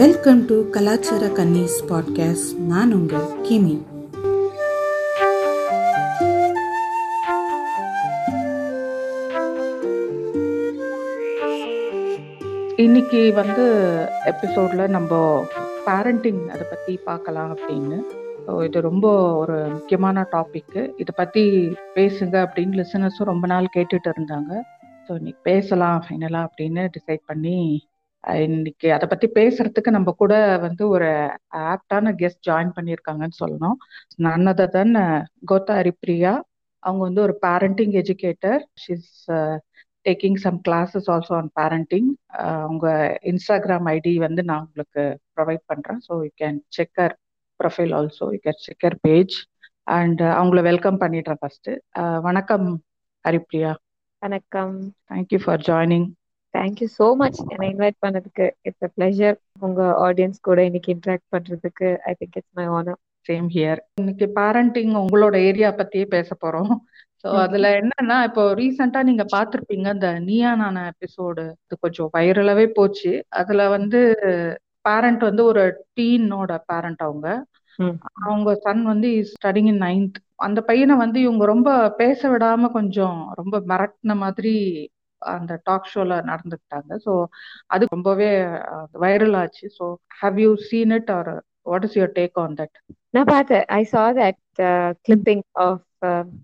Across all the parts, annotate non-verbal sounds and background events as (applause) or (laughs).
Welcome to கலாச்சார கன்னிஸ் podcast நான் உங்கள் கிமி. இன்னைக்கு வந்து எபிசோட்ல நம்ம பேரண்டிங் அதை பத்தி பார்க்கலாம் அப்படின்னு. இது ரொம்ப ஒரு முக்கியமான டாபிக் இதை பத்தி பேசுங்க அப்படின்னு லிசனர்ஸும் ரொம்ப நாள் கேட்டுட்டு இருந்தாங்க. ஸோ இன்னைக்கு பேசலாம் ஃபைனலாக அப்படின்னு டிசைட் பண்ணி இன்னைக்கு அதை பத்தி பேசுறதுக்கு நம்ம கூட வந்து ஒரு ஆப்டான கெஸ்ட் ஜாயின் பண்ணியிருக்காங்கன்னு சொல்லணும். நன்னதர் தன் கோதா ஹரிப்ரியா. அவங்க வந்து ஒரு parenting educator she's taking some classes also on parenting அவங்க இன்ஸ்டாகிராம் ஐடி வந்து நான் உங்களுக்கு ப்ரொவைட் பண்ணுறேன் so you can check her profile also you can check her page and அவங்கள வெல்கம் பண்ணிடுறேன் ஃபர்ஸ்ட் வணக்கம் ஹரிப்ரியா. வணக்கம். Thank you for joining thank you so much என்னை இன்வைட் பண்ணதுக்கு இட்ஸ் அ பிளஷர் உங்க ஆடியன்ஸ் கூட இன்னைக்கு இன்ட்ராக்ட் பண்றதுக்கு I think it's my honour same here இன்னைக்கு பேரண்டிங் உங்களோட ஏரியா பத்தியே பேச போறோம். ஸோ. அதுல என்னன்னா இப்போ ரீசெண்டா நீங்க பார்த்திருப்பீங்க இந்த நீயா நானா எபிசோடு இது கொஞ்சம் வைரலாவே போச்சு. அதுல வந்து பேரண்ட் வந்து ஒரு டீனோட பேரண்ட் அவங்க. அவங்க சன் வந்து ஸ்டடிங் இன் நைன்த் அந்த பையனை வந்து இவங்க ரொம்ப பேச விடாம கொஞ்சம் ரொம்ப மிரட்டின மாதிரி அந்த டாக் ஷோல நடந்துக்கிட்டாங்க. ஸோ அது ரொம்பவே வைரல் ஆச்சு. So how you seen it or what is your take on that நான் பார்த்தேன். I saw that clipping of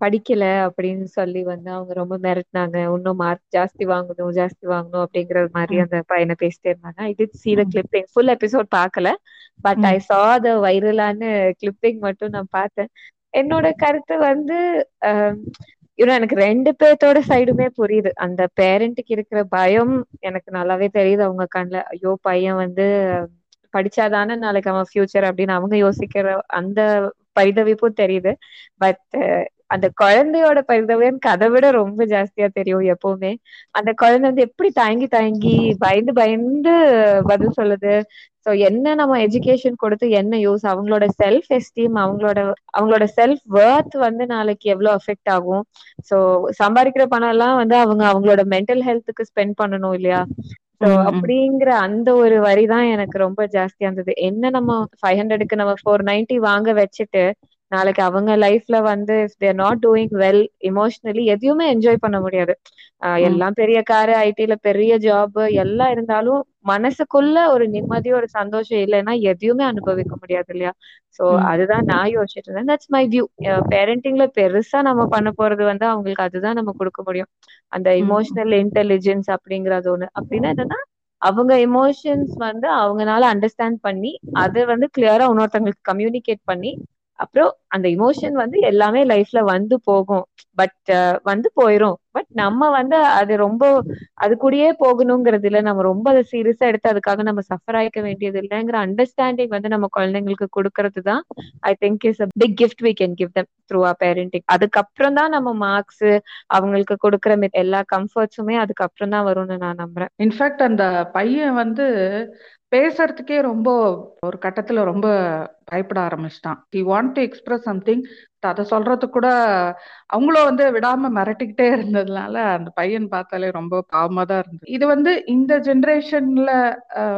படிக்கல அப்படின்னு சொல்லி வந்து அவங்க ரொம்ப மிரட்டினாங்க. இன்னும் மார்க் ஜாஸ்தி வாங்கணும் ஜாஸ்தி வாங்கணும் அப்படிங்கிற மாதிரி. அந்த பையனை பேசிட்டே இருந்தாங்க. ஐ டிட் see the ம். கிளிப்பிங் ஃபுல் எபிசோட் பார்க்கல. பட். ஐ saw the வைரலான கிளிப்பிங் மட்டும் நான் பார்த்தேன். என்னோட கருத்து வந்து யூனோ எனக்கு ரெண்டு பேர்த்தோட சைடுமே புரியுது. அந்த பேரண்ட்டுக்கு இருக்கிற பயம் எனக்கு நல்லாவே தெரியுது. அவங்க கண்ணில் ஐயோ பையன் வந்து படிச்சாதானே நாளைக்கு அவன் ஃபியூச்சர் அப்படின்னு அவங்க யோசிக்கிற அந்த பரிதவிப்பும் தெரியுது. பட் அந்த குழந்தையோட பரிதவியம் எனக்கு அதை விட ரொம்ப ஜாஸ்தியா தெரியும் எப்பவுமே. அந்த குழந்தை வந்து எப்படி தயங்கி தயங்கி பயந்து பயந்து பதில் சொல்லுது? சோ என்ன நம்ம எஜுகேஷன் கொடுத்து என்ன யூஸ் அவங்களோட செல்ஃப் எஸ்டீம் அவங்களோட அவங்களோட செல்ஃப் ஒர்த் வந்து நாளைக்கு எவ்வளவு அஃபெக்ட் ஆகும்? சோ சம்பாதிக்கிற பணம் எல்லாம் வந்து அவங்க அவங்களோட மென்டல் ஹெல்த்துக்கு ஸ்பெண்ட் பண்ணணும் இல்லையா? சோ. அப்படிங்கிற அந்த ஒரு வரி தான் எனக்கு ரொம்ப ஜாஸ்தியா இருந்தது. என்ன நம்ம ஃபைவ் ஹண்ட்ரடுக்கு நம்ம ஃபோர் நைன்டி வாங்க வச்சுட்டு நாளைக்கு அவங்க லைஃப்ல வந்து there not doing well emotionally எதையுமே என்ஜாய் பண்ண முடியாது. எல்லாம் பெரிய காரு ஐடில பெரிய ஜாப் எல்லாம் இருந்தாலும் மனசுக்குள்ள ஒரு நிம்மதி ஒரு சந்தோஷம் இல்லைன்னா எதையுமே அனுபவிக்க முடியாது இல்லையா சோ. அதுதான் நான் யோசிச்சுட்டு இருந்தேன் தட்ஸ் மை வியூ பேரண்டிங்ல பெருசா நம்ம பண்ண போறது வந்து அவங்களுக்கு அதுதான் நம்ம கொடுக்க முடியும் அந்த. இமோஷனல் இன்டெலிஜென்ஸ் அப்படிங்கறது ஒண்ணு அப்படின்னா என்னன்னா அவங்க எமோஷன்ஸ் வந்து அவங்கனால அண்டர்ஸ்டாண்ட் பண்ணி அதை வந்து கிளியரா இன்னொருத்தவங்களுக்கு கம்யூனிகேட் பண்ணி அப்புறம் அந்த இமோஷன் வந்து எல்லாமே லைஃப்ல வந்து போகும். பட் வந்து போயிரும். பட் நம்ம வந்து அது ரொம்ப அது கூடயே போகணுங்கிறது இல்ல. நம்ம ரொம்ப அதை சீரியஸா எடுத்து அதுக்காக நம்ம சஃபர் ஆயிக்க வேண்டியது இல்லைங்கிற அண்டர்ஸ்டாண்டிங் வந்து நம்ம குழந்தைங்களுக்கு கொடுக்கறது தான். I think is a big gift we can give them through our parenting அதுக்கப்புறம் தான் நம்ம மார்க்ஸ் அவங்களுக்கு கொடுக்குற எல்லா கம்ஃபர்ட்ஸுமே அதுக்கப்புறம் தான் வரும்னு நான் நம்புறேன். இன்ஃபேக்ட் அந்த பையன் வந்து பேசுறதுக்கே ரொம்ப ஒரு கட்டத்துல ரொம்ப பயப்பட ஆரம்பிச்சிட்டான். He want to express something அதை சொல்றதுக்கு கூட அவங்களும் வந்து விடாம மிரட்டிக்கிட்டே இருந்ததுனால அந்த பையன் பார்த்தாலே ரொம்ப பாவமா தான் இருந்தது. இது வந்து இந்த ஜென்ரேஷன்ல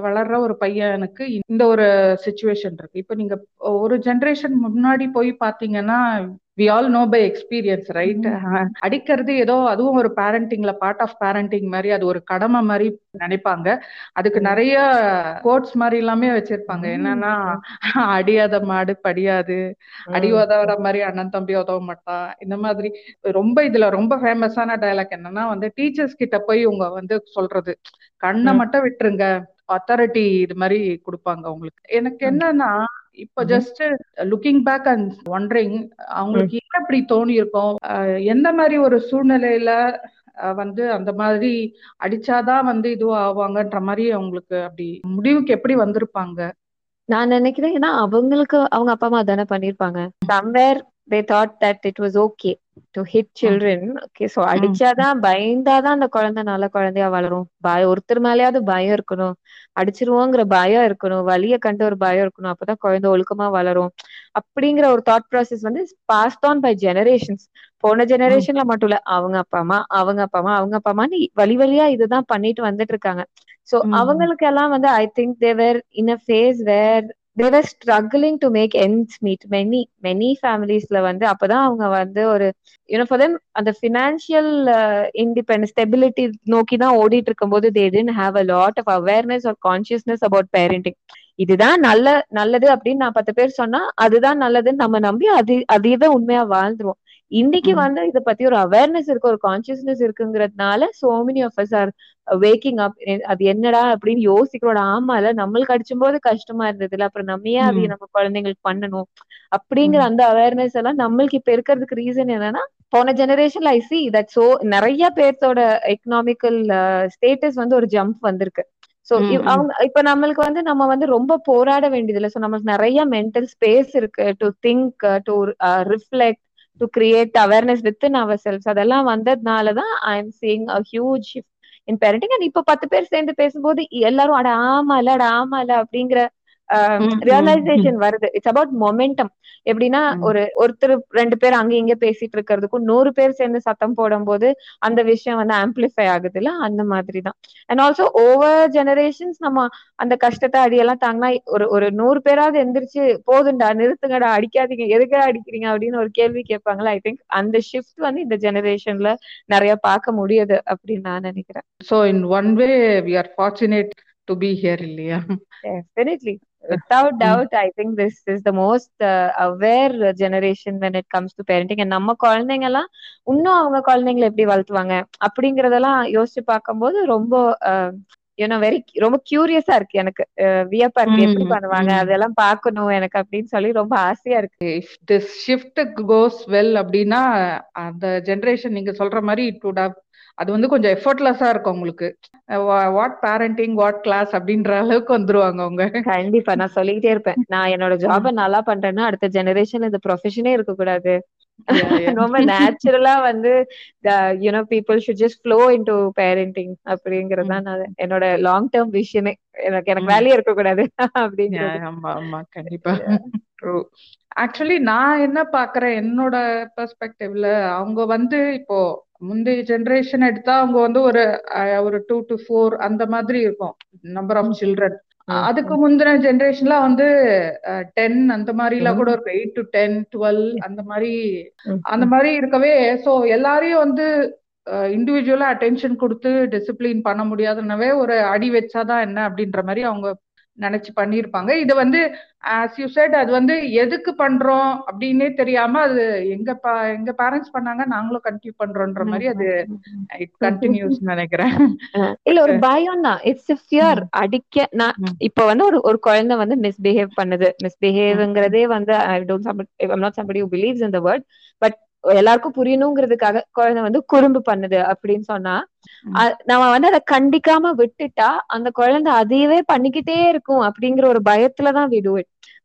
வளர்ற ஒரு பையனுக்கு இந்த ஒரு சுச்சுவேஷன் இருக்கு. இப்போ நீங்க ஒரு ஜென்ரேஷன் முன்னாடி போய் பாத்தீங்கன்னா we all know by experience right அடிக்கிறது ஏதோ அதுவும் ஒரு பேரண்டிங்ல பார்ட் ஆஃப் பேரண்டிங் மாதிரி அது ஒரு கடமை மாதிரி நினைப்பாங்க. அதுக்கு. நிறைய கோட்ஸ் மாதிரி எல்லாமே வச்சிருப்பாங்க. என்னன்னா அடியாத மாடு படியாது. அடி. உதவுற மாதிரி அண்ணன் தம்பி உதவ மாட்டான் இந்த மாதிரி ரொம்ப இதுல ரொம்ப ஃபேமஸான டயலாக் என்னன்னா வந்து டீச்சர்ஸ் கிட்ட போய் உங்க வந்து சொல்றது. கண்ணை. மட்டும் விட்டுருங்க. அத்தாரிட்டி இது மாதிரி கொடுப்பாங்க உங்களுக்கு எனக்கு. என்னன்னா இப்ப. Just looking back and wondering அவங்களுக்கு என்ன அப்படி தோணி இருக்கும் எந்த மாதிரி ஒரு சூழ்நிலையில வந்து அந்த மாதிரி அடிச்சாதான் வந்து இதுவும் ஆவாங்கன்ற மாதிரி அவங்களுக்கு அப்படி முடிவுக்கு எப்படி வந்திருப்பாங்க? நான் நினைக்கிறேன் ஏன்னா அவங்களுக்கு அவங்க அப்பா அம்மா தானே பண்ணிருப்பாங்க somewhere they thought that it was okay to hit children okay so அடிச்சாதான் பயந்தாதான் அந்த குழந்தை நல்ல குழந்தையா வளரும். பயம் ஒருத்தர் மேலயாவது பயம் இருக்கணும். அடிச்சிருவோங்கிற பயம் இருக்கணும். வலிய கண்டு ஒரு பயம் இருக்கணும். அப்பதான் குழந்தை ஒழுக்கமா வளரும். அப்படிங்கிற ஒரு தாட் ப்ராசஸ் வந்து பாஸ்ட் ஆன் பை ஜெனரேஷன்ஸ் போன ஜெனரேஷன்ல மட்டும் இல்ல அவங்க அப்பா அம்மா அவங்க அப்பா அம்மா அவங்க அப்பா அம்மா வழி வழியா இதுதான் பண்ணிட்டு வந்துட்டு இருக்காங்க. சோ அவங்களுக்கு எல்லாம் வந்து I think they're in a phase where they're struggling to make ends meet many many ஃபேமிலிஸ்ல வந்து அப்பதான் அவங்க வந்து ஒரு யூனோ ஃபார் தெம் அந்த ஃபினான்ஷியல் இண்டிபெண்டன்ஸ் ஸ்டெபிலிட்டி நோக்கி தான் ஓடிட்டு இருக்கும்போது they tend have a lot of awareness or consciousness about parenting இதுதான் நல்ல நல்லது அப்படின்னு நான் பத்து பேர் சொன்னா அதுதான் நல்லதுன்னு நம்ம நம்பி அது அதையவே உண்மையா வாழ்ந்துருவோம். இன்னைக்கு வந்து இத பத்தி ஒரு அவேர்னஸ் இருக்கு ஒரு கான்சியஸ்னஸ் இருக்குங்கிறதுனால so many of us are waking up அது என்னடா அப்படின்னு யோசிக்கிறோட ஆமால நம்மளுக்கு அடிச்சும் போது கஷ்டமா இருந்ததுல அப்புறம் நம்ம ஏன் அதைய நம்ம குழந்தைங்களுக்கு பண்ணணும்? அப்படிங்கிற அந்த அவேர்னஸ் எல்லாம் நம்மளுக்கு இப்ப இருக்கிறதுக்கு ரீசன் என்னன்னா போன ஜெனரேஷன்ல ஐ சி தட் சோ நிறைய பேர்த்தோட எக்கனாமிக்கல் ஸ்டேட்டஸ் வந்து ஒரு ஜம்ப் வந்திருக்கு. சோ அவங்க இப்ப நம்மளுக்கு வந்து நம்ம வந்து ரொம்ப போராட வேண்டியது இல்லை சோ நம்மளுக்கு நிறைய மென்டல் ஸ்பேஸ் இருக்கு to think to reflect to create awareness within ourselves அதெல்லாம் வந்ததுனாலதான் I am seeing a huge shift in parenting and இப்ப பத்து பேர் சேர்ந்து பேசும்போது எல்லாரும் அட ஆமா இல்ல அட ஆமா இல்ல அப்படிங்கிற ரியலைசேஷன் வருது. இட்ஸ் அபவுட் மொமெண்டம் எப்படின்னா ஒரு ஒருத்தர் ரெண்டு பேர் அங்க இங்க பேசிட்டு இருக்கிறதுக்கும் நூறு பேர் சேர்ந்து சத்தம் போடும் போது அந்த விஷயம் வந்து ஆம்பிளிஃபை ஆகுது இல்ல அந்த மாதிரி தான் அண்ட் ஆல்சோ ஓவர் ஜெனரேஷன்ஸ் நம்ம அந்த கஷ்டத்தை அடியெல்லாம் தாங்கினா ஒரு ஒரு நூறு பேராவது எந்திரிச்சு போதுண்டா நிறுத்துங்கடா அடிக்காதீங்க எதுக்கா அடிக்கிறீங்க? அப்படின்னு ஒரு கேள்வி கேட்பாங்களா ஐ திங்க் அந்த ஷிஃப்ட் வந்து இந்த ஜெனரேஷன்ல நிறைய பார்க்க முடியுது அப்படின்னு நான் நினைக்கிறேன். So in one way we are fortunate to be here இல்லையா? Definitely without doubt i think this is the most uh, aware generation when it comes to parenting. And நம்ம குழந்தைங்க எல்லாம் இன்னும் அவங்க குழந்தைங்களை எப்படி வளர்த்துவாங்க அப்படிங்கறதெல்லாம் யோசிச்சு பார்க்கும்போது ரொம்ப யூனோ வெரி ரொம்ப கியூரியஸா இருக்கு எனக்கு. வியப்பா இருக்கு. எப்படி பண்ணுவாங்க? அதெல்லாம் பார்க்கணும் எனக்கு அப்படின்னு சொல்லி ரொம்ப ஆசையா இருக்கு. If this shift goes well அப்படின்னா அந்த ஜெனரேஷன் நீங்க சொல்ற மாதிரி இட் வுட் ஹவ் அது வந்து கொஞ்சம் எஃபர்ட்லெஸ்ஸா இருக்கும் உங்களுக்கு. வாட் பேரண்டிங் வாட் கிளாஸ் அப்படின்ற அளவுக்கு வந்துருவாங்க அவங்க. கண்டிப்பா நான் சொல்லிக்கிட்டே இருப்பேன். நான் என்னோட ஜாப நல்லா பண்றேன்னா அடுத்த ஜெனரேஷன் இந்த ப்ரொஃபஷனே இருக்க கூடாது ரொம்ப நேச்சுரலா வந்து you know people should just flow into parenting அப்படிங்கறது தான் நான் என்னோட லாங் டேர்ம் விஷயமே எனக்கு எனக்கு வேலையே இருக்க கூடாது (laughs) அப்படின்னு ஆமா ஆமா. கண்டிப்பா. ஆக்சுவலி நான் என்ன பாக்குறேன் என்னோட பெர்ஸ்பெக்டிவ்ல அவங்க வந்து இப்போ முந்தைய ஜெனரேஷன் எடுத்தா அவங்க வந்து ஒரு ஒரு டூ டு ஃபோர் அந்த மாதிரி இருக்கும். நம்பர் ஆஃப் சில்ட்ரன் அதுக்கு முந்தின ஜெனரேஷன்ல வந்து டென் அந்த மாதிரி எல்லாம் கூட இருக்கும். எயிட் டு டென் டுவெல் அந்த மாதிரி அந்த மாதிரி இருக்கவே சோ எல்லாரையும் வந்து இண்டிவிஜுவலா அட்டென்ஷன் கொடுத்து டிசிப்ளின் பண்ண முடியாதுன்னவே ஒரு அடி வச்சாதான் என்ன அப்படின்ற மாதிரி அவங்க நினைச்சு பண்ணிருப்பாங்க இது வந்து ஆஸ் யூ செட் அது வந்து எதுக்கு பண்றோம் அப்படின்னே தெரியாம அது எங்க பா எங்க பேரண்ட்ஸ் பண்ணாங்க நாங்களும் கண்டினியூ பண்றோம்ன்ற மாதிரி அது இட் கண்டினியூஸ் நினைக்கிறேன். இல்ல ஒரு பயம் தான். இட்ஸ் ஃபியர் அடிக்க நான் இப்ப வந்து ஒரு ஒரு குழந்தை வந்து மிஸ்பிஹேவ் பண்ணுது. மிஸ்பிஹேவ்ங்கிறதே வந்து I don't not somebody who believes in the word but எல்லாருக்கும் புரியணுங்கிறதுக்காக குழந்தை வந்து குறும்பு பண்ணுது அப்படின்னு சொன்னா நம்ம வந்து அதை கண்டிக்காம விட்டுட்டா அந்த குழந்தை அதையவே பண்ணிக்கிட்டே இருக்கும் அப்படிங்கிற ஒரு பயத்துலதான் விடு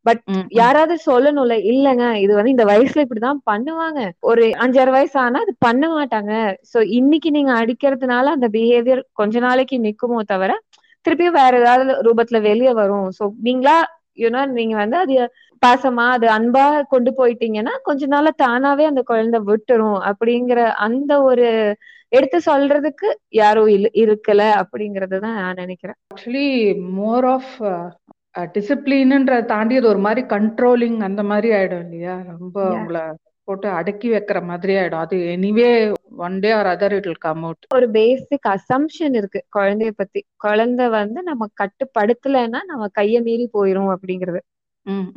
பட் யாராவது சொல்லணும்ல இல்லங்க இது வந்து இந்த வயசுல இப்படிதான் பண்ணுவாங்க. ஒரு அஞ்சாறு வயசு ஆனா அது பண்ண மாட்டாங்க. சோ இன்னைக்கு நீங்க அடிக்கிறதுனால அந்த பிஹேவியர் கொஞ்ச நாளைக்கு நிக்குமோ தவிர திருப்பியும் வேற ஏதாவது ரூபத்துல வெளியே வரும். சோ நீங்களா யூனோ நீங்க வந்து அது பாசமா அது அன்பா கொண்டு போயிட்டீங்கன்னா கொஞ்ச நாள தானாவே அந்த குழந்தை விட்டுரும் அப்படிங்கிற அந்த ஒரு எடுத்து சொல்றதுக்கு யாரும் இல்ல இருக்கல அப்படிங்கறது தான் நான் நினைக்கிறேன். ஆக்சுவலி மோர் ஆஃப் டிசிப்ளின்ன்ற தாண்டி அது ஒரு மாதிரி கண்ட்ரோலிங் அந்த மாதிரி ஆயிடும் இல்லையா? ரொம்ப உங்களை போட்டு அடக்கி வைக்கிற மாதிரி ஆயிடும். அது anyway one day or other it will come out ஒரு பேசிக் அசம்ஷன் இருக்கு குழந்தைய பத்தி. குழந்தை வந்து நம்ம கட்டுப்படுத்தலைன்னா நம்ம கைய மீறி போயிரும் அப்படிங்கிறது.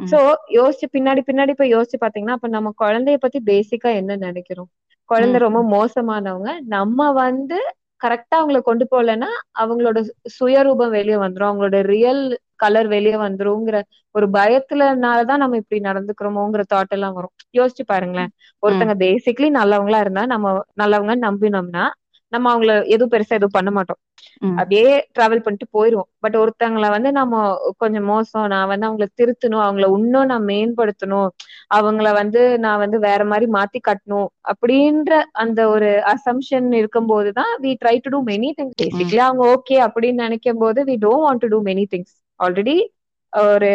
சோ யோசிச்சு பின்னாடி பின்னாடி போய் யோசிச்சு பாத்தீங்கன்னா அப்ப நம்ம குழந்தைய பத்தி பேசிக்கா என்ன நினைக்கிறோம்? குழந்தை ரொம்ப மோசமானவங்க. நம்ம வந்து கரெக்டா அவங்கள கொண்டு போகலன்னா அவங்களோட சுயரூபம் வெளியே வந்துரும். அவங்களோட ரியல் கலர் வெளியே வந்துருங்கிற ஒரு பயத்துலனாலதான் நம்ம இப்படி நடந்துக்கிறோமோங்கிற தாட் எல்லாம் வரும். யோசிச்சு பாருங்களேன். ஒருத்தங்க பேசிக்லி நல்லவங்களா இருந்தா நம்ம நல்லவங்க நம்பினோம்னா நம்ம அவங்கள எதுவும் பெருசா எதுவும் பண்ண மாட்டோம். அப்படியே டிராவல் பண்ணிட்டு போயிருவோம். பட் ஒருத்தங்களை வந்து நம்ம கொஞ்சம் மோசம் நான் வந்து அவங்கள திருத்தணும் அவங்கள இன்னும் நான் மேம்படுத்தணும் அவங்கள வந்து நான் வந்து வேற மாதிரி மாத்தி கட்டணும் அப்படின்ற அந்த ஒரு அசம்ஷன் இருக்கும்போதுதான் we try to do many things basically அவங்க ஓகே அப்படின்னு நினைக்கும் போது we don't want to do many things already ஒரு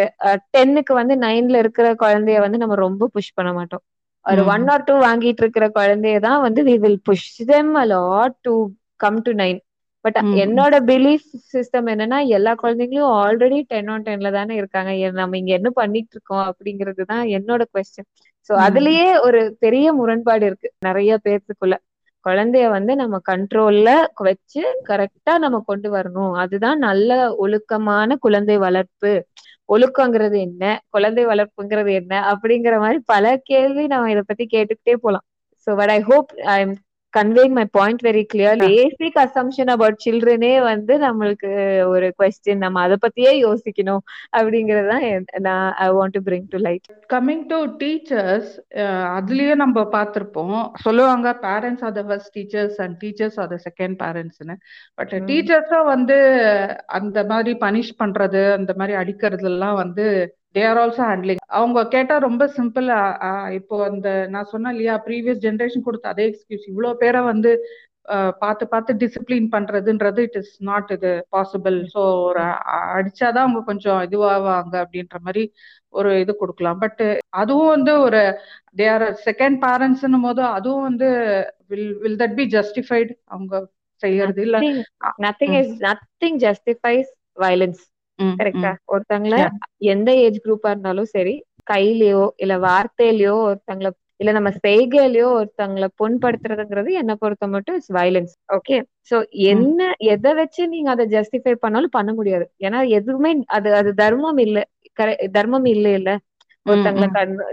டென்னுக்கு வந்து நைன்ல இருக்கிற குழந்தைய வந்து நம்ம ரொம்ப புஷ் பண்ண மாட்டோம். ஒரு. ஒன் ஆர் டூ வாங்கிட்டு இருக்கிற குழந்தைய தான் வந்து we will push them a lot to come to nine but. என்னோட பிலீஃப் சிஸ்டம் என்னன்னா எல்லா குழந்தைங்களும் ஆல்ரெடி டென் ஆன் டென்ல தானே இருக்காங்க நம்ம இங்க என்ன பண்ணிட்டு இருக்கோம் அப்படிங்கிறது தான் என்னோட கொஸ்டின் சோ. அதுலயே ஒரு பெரிய முரண்பாடு இருக்கு நிறைய பேர்த்துக்குள்ள குழந்தைய வந்து நம்ம கண்ட்ரோல்ல வச்சு கரெக்டா நம்ம கொண்டு வரணும். அதுதான் நல்ல ஒழுக்கமான குழந்தை வளர்ப்பு. ஒழுக்கங்கிறது என்ன? குழந்தை வளர்ப்புங்கிறது என்ன? அப்படிங்கிற மாதிரி பல கேள்வி நம்ம இதை பத்தி கேட்டுக்கிட்டே போலாம். So what I hope I am conveying my point very clear basic assumption about சில்ட்ரனே வந்து நம்மளுக்கு ஒரு கொஸ்டின் நம்ம அதை பத்தியே யோசிக்கணும் அப்படிங்கறது தான் என்- நான் I want to bring to light coming to teachers அதுலயே நம்ம பார்த்திருப்போம். சொல்லுவாங்க parents are the first teachers and teachers are the second பேரண்ட்ஸ்னு but hmm. டீச்சர்ஸும் வந்து அந்த மாதிரி பனிஷ் பண்றது அந்த மாதிரி அடிக்கிறது எல்லாம் வந்து தே ஆர் ஆல்சோ ஹேண்ட்லிங் அவங்க கேட்டா ரொம்ப சிம்பிள் இப்போ அந்த நான் சொன்னேன் இல்லையா ப்ரீவியஸ் ஜென்ரேஷன் கொடுத்த அதே எக்ஸ்கியூஸ் இவ்வளோ பேரை வந்து பார்த்து பார்த்து டிசிப்ளின் பண்றதுன்றது இட் இஸ் நாட் இது பாசிபிள் ஸோ ஒரு அடிச்சாதான் அவங்க கொஞ்சம் இதுவாவாங்க அப்படின்ற மாதிரி ஒரு இது கொடுக்கலாம். பட் அதுவும் வந்து ஒரு தே ஆர் செகண்ட் பேரண்ட்ஸ்னும் போது அதுவும் வந்து will will that be justified அவங்க செய்யறது இல்ல. Nothing. Is nothing justifies violence கரெக்டா. ஒருத்தங்கள. எந்த ஏஜ் குரூப்பா இருந்தாலும் சரி கையிலயோ இல்ல வார்த்தையிலயோ ஒருத்தங்கள இல்ல நம்ம செய்கையிலயோ ஒருத்தங்கள புண்படுத்துறதுங்கிறது என்ன பொறுத்த மட்டும் இட்ஸ் வயலன்ஸ் ஓகே சோ என்ன எதை வச்சு நீங்க அதை ஜஸ்டிஃபை பண்ணாலும் பண்ண முடியாது. ஏன்னா எதுவுமே அது அது தர்மம் இல்ல தர்மம் இல்ல இல்ல. ஒருத்தங்கள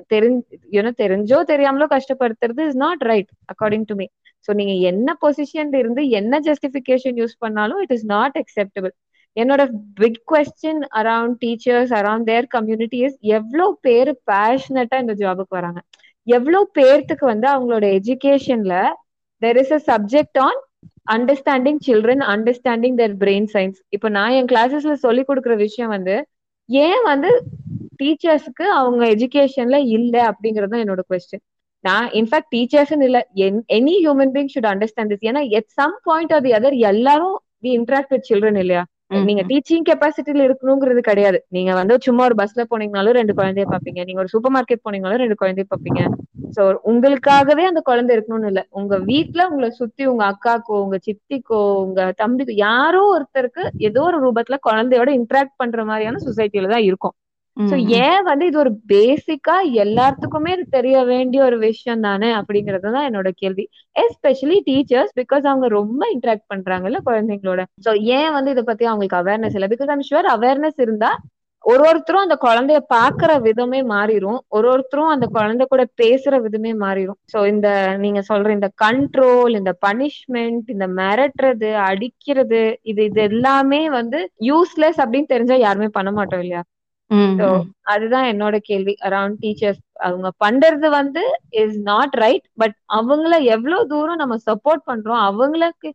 தெரிஞ்சு தெரிஞ்சோ தெரியாமலோ கஷ்டப்படுத்துறது is not right according to me so நீங்க என்ன பொசிஷன்ல இருந்து என்ன ஜஸ்டிபிகேஷன் யூஸ் பண்ணாலும் இட் இஸ் நாட் அக்செப்டபிள் என்னோட big question around teachers around their community is எவ்வளோ பேர் பேஷனட்டா இந்த ஜாபுக்கு வராங்க? எவ்வளோ பேர்த்துக்கு வந்து அவங்களோட எஜுகேஷன்ல there is a subject on understanding children understanding their brain science இப்போ நான் என் கிளாஸஸ்ல சொல்லி கொடுக்குற விஷயம் வந்து ஏன் வந்து டீச்சர்ஸ்க்கு அவங்க எஜுகேஷன்ல இல்ல அப்படிங்கறது தான் என்னோட கொஸ்டின் நான் இன்ஃபேக்ட் டீச்சர்ஸ் இல்ல. Any human being should understand this ஏன்னா at some point are the other எல்லாரும் வி இன்ட்ராக்ட் வித் சில்ட்ரன் இல்லையா? நீங்க டீச்சிங் கெப்பாசிட்டியில இருக்கணுங்கிறது கிடையாது. நீங்க வந்து சும்மா ஒரு பஸ்ல போனீங்கனாலும் ரெண்டு குழந்தைய பாப்பீங்க நீங்க ஒரு சூப்பர் மார்க்கெட் போனீங்கனாலும் ரெண்டு குழந்தைய பாப்பீங்க சோ உங்களுக்காகவே அந்த குழந்தை இருக்கணும்னு இல்ல. உங்க வீட்டுல உங்களை சுத்தி உங்க அக்காக்கோ உங்க சித்திக்கோ உங்க தம்பிக்கோ யாரோ ஒருத்தருக்கு ஏதோ ஒரு ரூபத்துல குழந்தையோட இன்டராக்ட் பண்ற மாதிரியான சொசைட்டில தான் இருக்கும். சோ. ஏன் வந்து இது ஒரு பேசிக்கா எல்லாத்துக்குமே இது தெரிய வேண்டிய ஒரு விஷயம் தானே அப்படிங்கறது தான் என்னோட கேள்வி. எஸ்பெஷலி டீச்சர்ஸ் பிகாஸ் அவங்க ரொம்ப இன்டராக்ட் பண்றாங்கல்ல குழந்தைங்களோட. சோ ஏன் வந்து இதை பத்தி அவங்களுக்கு அவேர்னஸ் இல்லை? பிகாஸ் ஐம் ஷுவர் அவேர்னஸ் இருந்தா ஒரு ஒருத்தரும் அந்த குழந்தைய பாக்குற விதமே மாறிடும் ஒரு ஒருத்தரும் அந்த குழந்தை கூட பேசுற விதமே மாறிடும் சோ இந்த நீங்க சொல்ற இந்த கண்ட்ரோல் இந்த பனிஷ்மெண்ட் இந்த மிரட்டுறது அடிக்கிறது இது இது எல்லாமே வந்து யூஸ்லெஸ் அப்படின்னு தெரிஞ்சா யாருமே பண்ண மாட்டோம் இல்லையா. அதுதான் என்னோட கேள்வி அரவுண்ட் டீச்சர்ஸ் அவங்க பண்றது வந்து இஸ் நாட் ரைட் பட் அவங்கள எவ்வளவு தூரம் நம்ம சப்போர்ட் பண்றோம் அவங்களுக்கு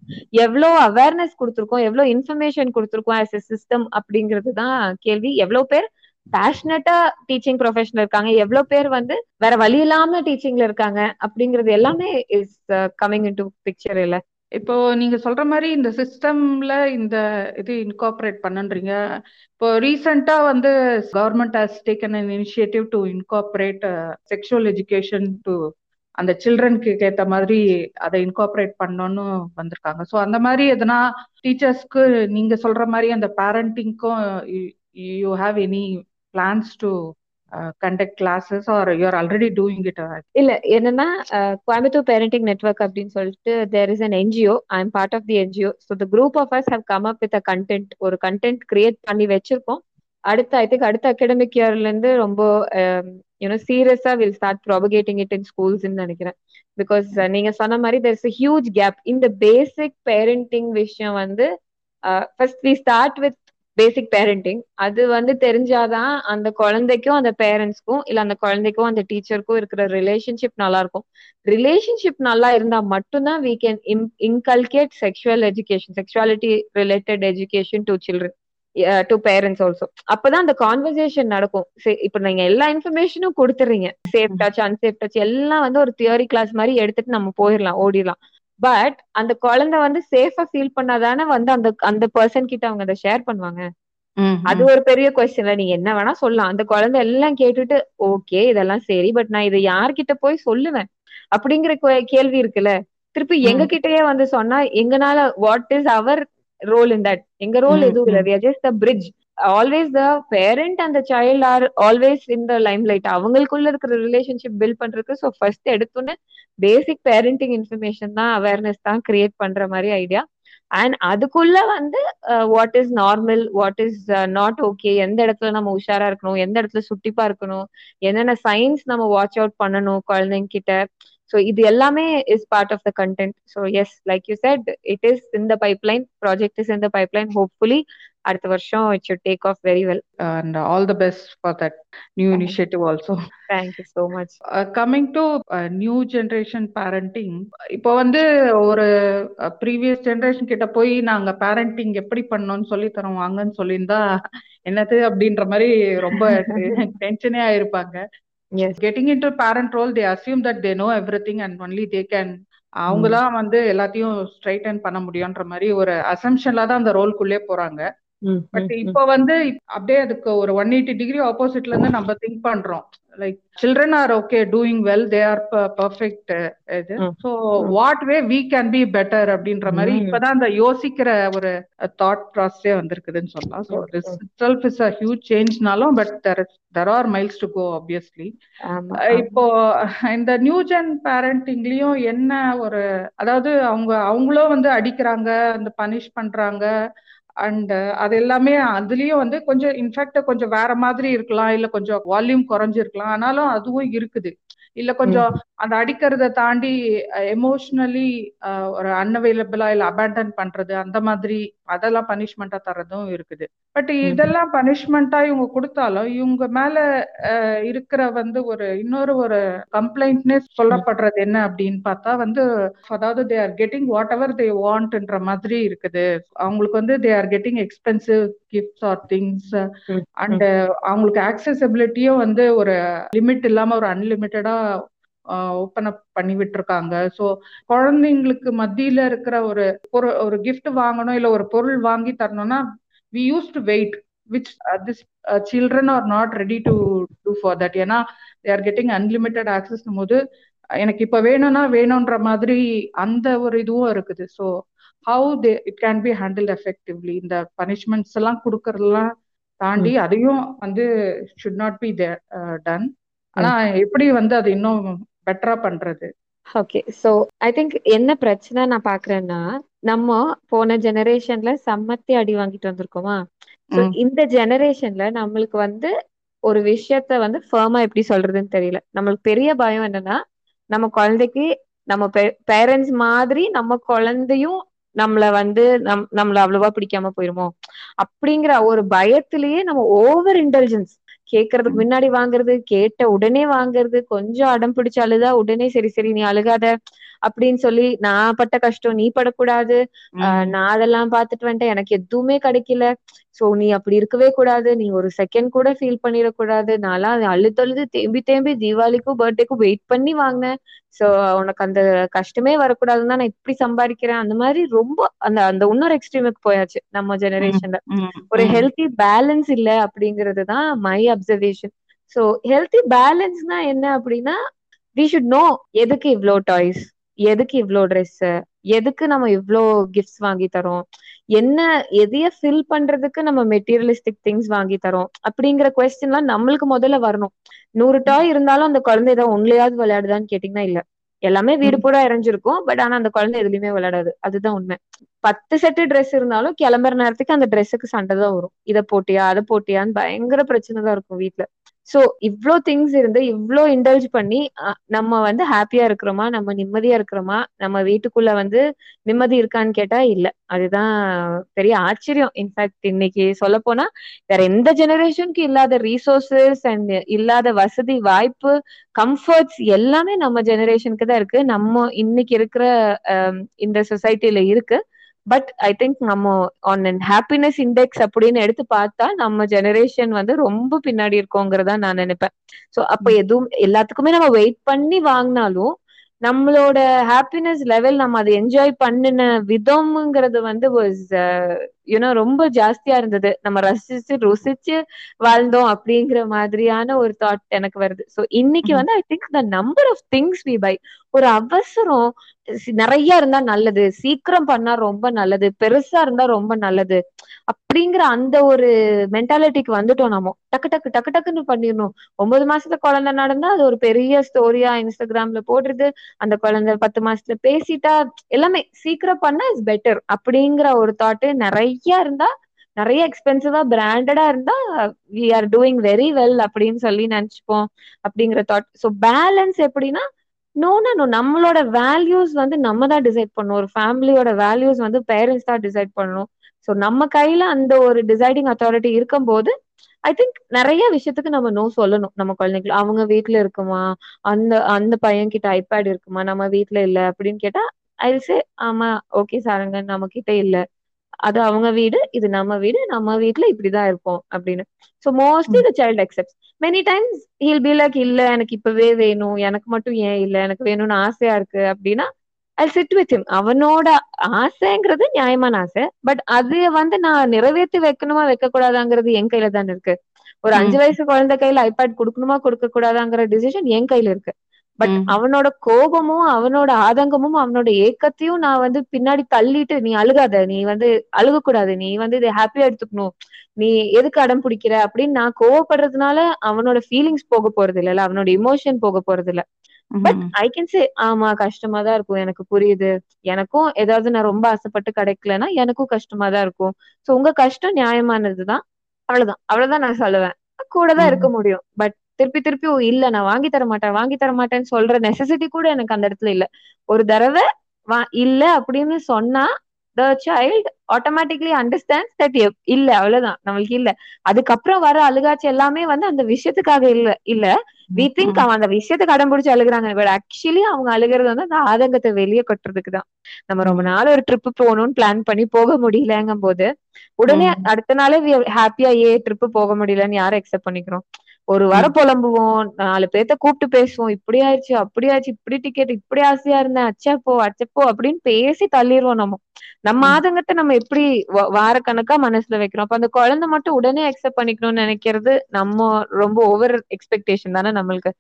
எவ்வளவு அவேர்னஸ் கொடுத்துருக்கோம் எவ்வளவு இன்ஃபர்மேஷன் கொடுத்துருக்கோம் ஆஸ் எ சிஸ்டம் அப்படிங்கிறது தான் கேள்வி. எவ்வளவு பேர் பேஷனட்டா டீச்சிங் ப்ரொஃபஷன்ல இருக்காங்க எவ்வளவு பேர் வந்து வேற வழி இல்லாம டீச்சிங்ல இருக்காங்க அப்படிங்கிறது எல்லாமே is coming in to picture இல்ல. இப்போ நீங்க சொல்ற மாதிரி இந்த சிஸ்டம்ல இந்த இது இன்கார்பரேட் பண்ணுன்றீங்க. இப்போ ரீசெண்டா வந்து government has taken an initiative to incorporate sexual education to அந்த சில்ட்ரனுக்கு ஏத்த மாதிரி அதை இன்கார்பரேட் பண்ணணும்னு வந்திருக்காங்க. ஸோ அந்த மாதிரி எதனா டீச்சர்ஸ்க்கு நீங்க சொல்ற மாதிரி அந்த பேரண்டிங்க்கும் you have any plans to conduct classes or you're already doing it இல்ல என்னன்னா கோயம்புத்தூர் பேரண்டிங் நெட்வொர்க் அப்படின்னு சொல்லிட்டு there is an NGO I am part of the NGO so the group of us have come up with a content ஒரு content create பண்ணி வச்சிருக்கோம். அடுத்த I think அடுத்த academic இயர்ல இருந்து ரொம்ப யூனோ சீரியஸா will start propagating it in ஸ்கூல்ஸ்ன்னு நினைக்கிறேன். பிகாஸ் நீங்க சொன்ன மாதிரி தெர் இஸ் ஹியூஜ் கேப் இந்த பேசிக் பேரண்டிங் விஷயம் வந்து first we start with basic parenting அது வந்து தெரிஞ்சாதான் அந்த குழந்தைக்கும் அந்த பேரண்ட்ஸ்க்கும் இல்ல அந்த குழந்தைக்கும் அந்த டீச்சருக்கும் இருக்கிற ரிலேஷன்ஷிப் நல்லா இருக்கும் ரிலேஷன்ஷிப் நல்லா இருந்தா மட்டும்தான் we can him inculcate sexual education sexuality related education to children to parents also அப்பதான் அந்த கான்வர்சேஷன் நடக்கும். இப்ப நீங்க எல்லா இன்ஃபர்மேஷனும் கொடுத்துறீங்க. சேஃப் டச் அன்சேஃப் டச் எல்லாம் வந்து ஒரு தியரி கிளாஸ் மாதிரி எடுத்துட்டு நம்ம போயிடலாம் ஓடிடலாம். பட் அந்த குழந்தை வந்து சேஃபா ஃபீல் பண்ணாதானே வந்து அந்த அந்த பர்சன் கிட்ட அவங்க அதை ஷேர் பண்ணுவாங்க. அது ஒரு பெரிய கொஸ்டின்ல நீ என்ன வேணா சொல்லலாம். அந்த குழந்தை எல்லாம் கேட்டுட்டு ஓகே இதெல்லாம் சரி. பட் நான் இதை யார்கிட்ட போய் சொல்லுவேன்? அப்படிங்கிற கேள்வி இருக்குல்ல. திருப்பி. எங்க கிட்டயே வந்து சொன்னா எங்கனால what is our role in that எங்க ரோல் எதுவும் இல்ல. Just the bridge. Always the parent அந்த child are always in the limelight அவங்களுக்குள்ள இருக்கிற ரிலேஷன்ஷிப் பில்ட் பண்றதுக்கு ஸோ ஃபர்ஸ்ட் எடுத்தோன்னு பேசிக் பேரண்டிங் இன்ஃபர்மேஷன் தான் அவேர்னஸ் தான் கிரியேட் பண்ற மாதிரி ஐடியா அண்ட் அதுக்குள்ள வந்து what is normal what is not okay எந்த இடத்துல நம்ம உஷாரா இருக்கணும் எந்த இடத்துல சுட்டிப்பா இருக்கணும் என்னென்ன சயின்ஸ் நம்ம வாட்ச் அவுட் பண்ணணும் குழந்தைங்க கிட்ட. ஸோ இது எல்லாமே is part of the content so yes like you said it is in the pipeline project is in the pipeline hopefully அடுத்த வருஷம் it should take off very well and all the best for that new initiative also. Thank you so much coming to new generation parenting இப்போ வந்து ஒரு previous generation கிட்ட போய் நாங்க parenting எப்படி பண்ணோம்னு சொல்லி தரோம் வாங்கன்னு சொல்லியிருந்தா என்னது அப்படின்ற மாதிரி ரொம்ப (laughs) டென்ஷனே ஆயிருப்பாங்க. Yes getting in to parent role they assume that they know everything and only they can அவங்களாம் வந்து எல்லாத்தையும் ஸ்ட்ரைட்டன் பண்ண முடியும்ன்ற மாதிரி ஒரு அசம்ஷன்ல தான் அந்த ரோல்குள்ளே போறாங்க. பட் இப்போ வந்து அப்படியே அதுக்கு ஒரு ஒன் எயிட்டி டிகிரி ஆப்போசிட்ல இருந்து நம்ம திங்க் பண்றோம். Like children are okay doing well they are perfect இது. So what way we can be better அப்படின்ற மாதிரி. இப்பதான் அந்த யோசிக்கிற ஒரு தாட் ப்ராசஸே வந்திருக்குதுன்னு சொல்லலாம். So this self is a huge சேஞ்ச்னாலும் but there there are miles to go obviously இப்போ இந்த நியூ ஜென் பேரண்டிங்லயும் என்ன ஒரு அதாவது அவங்க அவங்களும் வந்து அடிக்கிறாங்க அந்த பனிஷ் பண்றாங்க அண்ட் uh, அது எல்லாமே அதுலயும் வந்து கொஞ்சம் இன்ஃபேக்ட் கொஞ்சம் வேற மாதிரி இருக்கலாம் இல்ல கொஞ்சம் வால்யூம் குறைஞ்சிருக்கலாம். ஆனாலும் அதுவும் இருக்குது. இல்ல கொஞ்சம் அந்த அடிக்கிறத தாண்டி எமோஷனலி ஒரு அன்அவைலபிளா இல்ல அபேண்டன் பண்றது அந்த மாதிரி அதெல்லாம் பனிஷ்மெண்டா தர்றதும் இருக்குது. பட் இதெல்லாம் பனிஷ்மெண்டா இவங்க கொடுத்தாலும் இவங்க மேல இருக்கிற வந்து ஒரு இன்னொரு ஒரு கம்ப்ளைண்ட்னே சொல்லப்படுறது என்ன அப்படின்னு பார்த்தா வந்து அதாவது they are getting whatever they வாண்ட்ன்ற மாதிரி இருக்குது. அவங்களுக்கு வந்து they are getting expensive gifts or things and அவங்களுக்கு ஆக்சசபிலிட்டியும் வந்து ஒரு லிமிட் இல்லாம ஒரு அன்லிமிட்டடா ஓப்பன் அப் பண்ணி விட்டுருக்காங்க. ஸோ குழந்தைங்களுக்கு மத்தியில இருக்கிற ஒரு ஒரு gift வாங்கணும் இல்ல ஒரு பொருள் வாங்கி தரணும்னா we use to wait which this children are not ready to do for that ஏன்னா they are getting unlimited access போது எனக்கு இப்ப வேணும்னா வேணும்ன்ற மாதிரி அந்த ஒரு இதுவும் இருக்குது. So how they it can be handle effectively இந்த பனிஷ்மெண்ட்ஸ் எல்லாம் கொடுக்கறதெல்லாம் தாண்டி அதையும் வந்து ஷுட் நாட் பி டன் ஆனா எப்படி வந்து அது இன்னும் பெட்டரா பண்றது? ஓகே சோ ஐ திங்க் என்ன பிரச்சனை நான் பாக்குறேன்னா நம்ம போன ஜெனரேஷன்ல சம்மத்தி அடி வாங்கிட்டு வந்திருக்கோமா. இந்த ஜெனரேஷன்ல நம்மளுக்கு வந்து ஒரு விஷயத்த வந்து ஃபர்மா எப்படி சொல்றதுன்னு தெரியல. நம்மளுக்கு பெரிய பயம் என்னன்னா நம்ம குழந்தைக்கு நம்ம பேரண்ட்ஸ் மாதிரி நம்ம குழந்தையும் நம்மள வந்து நம் நம்மள அவ்வளவா பிடிக்காம போயிருமோ? அப்படிங்கிற ஒரு பயத்திலேயே நம்ம ஓவர் இன்டெலிஜென்ஸ் கேட்கறதுக்கு முன்னாடி வாங்குறது கேட்ட உடனே வாங்குறது கொஞ்சம் அடம் பிடிச்சு அழுதா உடனே சரி சரி நீ அழுகாத. அப்படின்னு சொல்லி நான் பட்ட கஷ்டம் நீ படக்கூடாது. நான் அதெல்லாம் பார்த்துட்டு வந்துட்டேன். எனக்கு எதுவுமே கிடைக்கல. சோ நீ அப்படி இருக்கவே கூடாது. நீ ஒரு செகண்ட் கூட ஃபீல் பண்ணிடக்கூடாது. நான்லாம் அழுது அழுது தேம்பி தேம்பி தீபாவளிக்கும் பர்த்டேக்கும் வெயிட் பண்ணி வாங்கினேன். சோ உனக்கு அந்த கஷ்டமே வரக்கூடாதுன்னு தான் நான் இப்படி சம்பாதிக்கிறேன். அந்த மாதிரி ரொம்ப அந்த அந்த இன்னொரு எக்ஸ்ட்ரீமுக்கு போயாச்சு நம்ம ஜெனரேஷன்ல ஒரு ஹெல்த்தி பேலன்ஸ் இல்ல அப்படிங்கிறது தான் மை அப்சர்வேஷன் சோ ஹெல்த்தி பேலன்ஸ்னா என்ன அப்படின்னா வி ஷுட் நோ எதுக்கு இவ்ளோ டாய்ஸ் எதுக்கு இவ்ளோ ட்ரெஸ் எதுக்கு நம்ம இவ்ளோ கிஃப்ட்ஸ் வாங்கி தரோம்? என்ன எதைய ஃபில் பண்றதுக்கு நம்ம மெட்டீரியலிஸ்டிக் திங்ஸ் வாங்கி தரோம்? அப்படிங்கிற கொஸ்டின்லாம் நம்மளுக்கு முதல்ல வரணும். நூறு டாய் இருந்தாலும் அந்த குழந்தை ஏதாவது ஒன்லையாவது விளையாடுதான்னு கேட்டீங்கன்னா இல்ல. எல்லாமே வீடு பூரா இறைஞ்சிருக்கும். பட் ஆனா அந்த குழந்தை எதுலயுமே விளையாடாது. அதுதான் உண்மை. பத்து செட்டு ட்ரெஸ் இருந்தாலும் கிளம்புற நேரத்துக்கு அந்த ட்ரெஸ்ஸுக்கு சண்டை தான் வரும். இதை போட்டியா அதை போட்டியான்னு பயங்கர பிரச்சனை தான் இருக்கும் வீட்டுல சோ இவ்ளோ திங்ஸ் இருந்து இவ்ளோ இண்டல்ஜ் பண்ணி அ- நம்ம வந்து ஹாப்பியா இருக்கிறோமா? நம்ம நிம்மதியா இருக்கிறோமா? நம்ம வீட்டுக்குள்ள வந்து நிம்மதி இருக்கான்னு கேட்டா இல்ல. அதுதான் பெரிய ஆச்சரியம். இன்ஃபேக்ட் இன்னைக்கு சொல்ல போனா வேற எந்த ஜெனரேஷனுக்கு இல்லாத ரீசோர்சஸ் அண்ட் இல்லாத வசதி வாய்ப்பு கம்ஃபர்ட்ஸ் எல்லாமே நம்ம ஜெனரேஷனுக்கு தான் இருக்கு. நம்ம இன்னைக்கு இருக்கிற இந்த சொசைட்டில இருக்கு. பட் ஐ திங்க் நம்ம ஆன் ஹாப்பினஸ் இண்டெக்ஸ் அப்படின்னு எடுத்து பார்த்தா நம்ம ஜெனரேஷன் வந்து ரொம்ப பின்னாடி இருக்கோங்கிறதா நான் நினைப்பேன். சோ அப்ப எதுவும் எல்லாத்துக்குமே நம்ம வெயிட் பண்ணி வாங்கினாலும் நம்மளோட ஹாப்பினஸ் லெவல் நம்ம அதை என்ஜாய் பண்ணின விதம்ங்கிறது வந்து வாஸ் யூனோ ரொம்ப ஜாஸ்தியா இருந்தது. நம்ம ரசிச்சு ருசிச்சு வாழ்ந்தோம் அப்படிங்கிற மாதிரியான ஒரு தாட் எனக்கு வருது. சோ இன்னைக்கு. வந்து I think the number of things we buy ஒரு அவசரம் நிறைய இருந்தா நல்லது சீக்கிரம் பண்ணா ரொம்ப நல்லது பெருசா இருந்தா ரொம்ப நல்லது அப்படிங்கிற அந்த ஒரு மென்டாலிட்டிக்கு வந்துட்டோம் நம்ம டக்கு டக்கு டக்கு டக்குன்னு பண்ணிடணும். ஒன்பது மாசத்துல குழந்தை நடந்தா அது ஒரு பெரிய ஸ்டோரியா இன்ஸ்டாகிராம்ல போடுறது அந்த குழந்தை பத்து மாசத்துல பேசிட்டா எல்லாமே சீக்கிரம் பண்ணா இஸ் பெட்டர் அப்படிங்கிற ஒரு தாட்டு நிறைய இருந்தா நிறைய எக்ஸ்பென்சிவா பிராண்டடா இருந்தா we are doing very well அப்படின்னு சொல்லி நினைச்சுப்போம் அப்படிங்கிற தாட் ஸோ பேலன்ஸ் எப்படின்னா நோ நோ நம்மளோட வேல்யூஸ் வந்து நம்ம தான் டிசைட் பண்ணணும். ஒரு ஃபேமிலியோட வேல்யூஸ் வந்து பேரண்ட்ஸ் தான் டிசைட் பண்ணணும். ஸோ நம்ம கையில அந்த ஒரு டிசைடிங் அத்தாரிட்டி இருக்கும்போது ஐ திங்க் நிறைய விஷயத்துக்கு நம்ம நோ சொல்லணும். நம்ம குழந்தைகள் அவங்க வீட்டுல இருக்குமா? அந்த அந்த பையன் கிட்ட ஐபேட் இருக்குமா? நம்ம வீட்டுல இல்ல அப்படின்னு கேட்டா ஐ சே ஆமா ஓகே சாருங்க நம்ம கிட்ட இல்ல. அது அவங்க வீடு இது நம்ம வீடு நம்ம வீட்ல இப்படிதான் இருப்போம் அப்படின்னு. So mostly the child accepts many times he'll be like இல்ல எனக்கு இப்பவே வேணும். எனக்கு மட்டும் ஏன் இல்ல? எனக்கு வேணும்னு ஆசையா இருக்கு. அப்படின்னா ஐ சிட் வித் ஹிம் அவனோட ஆசைங்கிறது நியாயமான ஆசை. பட் அது வந்து நான் நிறைவேற்றி வைக்கணுமா வைக்க கூடாதாங்கிறது என் கையில தானே இருக்கு. ஒரு அஞ்சு. வயசு குழந்தை கையில ஐபேட் கொடுக்கணுமா கொடுக்க கூடாதாங்கிற டிசிஷன் என் கையில இருக்கு. பட். அவனோட கோபமும் அவனோட ஆதங்கமும் அவனோட ஏக்கத்தையும் நான் வந்து பின்னாடி தள்ளிட்டு நீ அழுகாத நீ வந்து அழுக கூடாது நீ வந்து இதை ஹாப்பியா எடுத்துக்கணும். நீ எதுக்கு அடம் பிடிக்கிற? அப்படின்னு நான் கோவப்படுறதுனால அவனோட ஃபீலிங்ஸ் போக போறது இல்ல அவனோட இமோஷன் போக போறது இல்ல. பட். ஐ கேன் சே ஆமா கஷ்டமா தான் இருக்கும் எனக்கு புரியுது. எனக்கும் ஏதாவது நான் ரொம்ப ஆசைப்பட்டு கிடைக்கலன்னா எனக்கும் கஷ்டமா தான் இருக்கும். சோ உங்க கஷ்டம் நியாயமானதுதான். அவ்வளவுதான். அவ்வளவுதான் நான் சொல்லுவேன். கூட தான் இருக்க. முடியும். பட் திருப்பி திருப்பி "ஓ, இல்ல நான் வாங்கி தர மாட்டேன் வாங்கி தர மாட்டேன்னு சொல்ற நெசசிட்டி கூட எனக்கு அந்த இடத்துல இல்ல ஒரு தடவை வா இல்ல அப்படின்னு சொன்னா the child automatically understands that இல்ல அவ்வளவுதான் நம்மளுக்கு இல்ல அதுக்கப்புறம் வர அழுகாட்சி எல்லாமே வந்து அந்த விஷயத்துக்காக இல்ல இல்ல வி திங்க். அவன் அந்த விஷயத்துக்கு அடம் பிடிச்சு அழுகுறாங்க பட் ஆக்சுவலி அவங்க அழுகிறது வந்து அந்த ஆதங்கத்தை வெளியே கொட்டுறதுக்கு தான் நம்ம ரொம்ப. நாள் ஒரு ட்ரிப் போகணும்னு பிளான் பண்ணி போக முடியலங்கும் போது உடனே. அடுத்த நாளே ஹாப்பியா ஏ ட்ரிப் போக முடியலன்னு யாரை அக்செப்ட் பண்ணிக்கிறோம் ஒரு வர. புலம்புவோம். நாலு பேர்த்த கூப்பிட்டு பேசுவோம். இப்படி ஆயிடுச்சு அப்படி ஆயிடுச்சு இப்படி டிக்கெட் இப்படி ஆசையா இருந்தேன். அச்சப்போ அச்சப்போ அப்படின்னு பேசி தள்ளிடுவோம் நம்ம. நம்ம. ஆதங்கத்தை நம்ம எப்படி வ- வாரக்கணக்கா மனசுல வைக்கிறோம்? அப்ப அந்த குழந்தை மட்டும் உடனே அக்செப்ட் பண்ணிக்கணும்னு நினைக்கிறது நம்ம ரொம்ப ஓவர் எக்ஸ்பெக்டேஷன் தானே நம்மளுக்கு.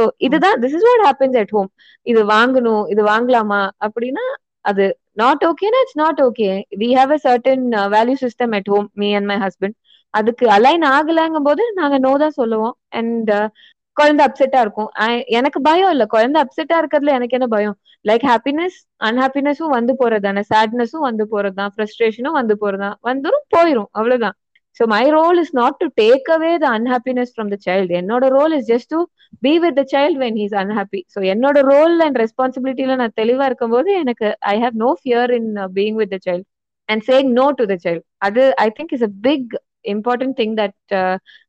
சோ இதுதான் this is what happens at home இது வாங்கணும் இது வாங்கலாமா? அப்படின்னா அது நாட் ஓகேனா it's not okay we have a certain value system at home me and my husband அதுக்கு அலைன் ஆகலங்கும் போது நாங்க நோ தான் சொல்லுவோம். அண்ட் uh, குழந்தை அப்செட்டா இருக்கும். எனக்கு பயம் இல்ல. குழந்தை அப்செட்டா இருக்கிறதுல எனக்கு என்ன பயம்? லைக் ஹாப்பினஸ் அன்ஹாப்பினஸும் வந்து போறது தானே சேட்னஸும் வந்து போறது தான் ஃப்ரஸ்ட்ரேஷனும் வந்து போறது தான் வந்துரும் போயிரும். அவ்வளவுதான். So my role is not to take away the unhappiness from the child என்னோட role is just to be with the child when he's unhappy so என்னோட ரோல் அண்ட் ரெஸ்பான்சிபிலிட்டியில நான் தெளிவா இருக்கும்போது எனக்கு I have no fear in being with the child and saying no to the child அது I think is a big important thing that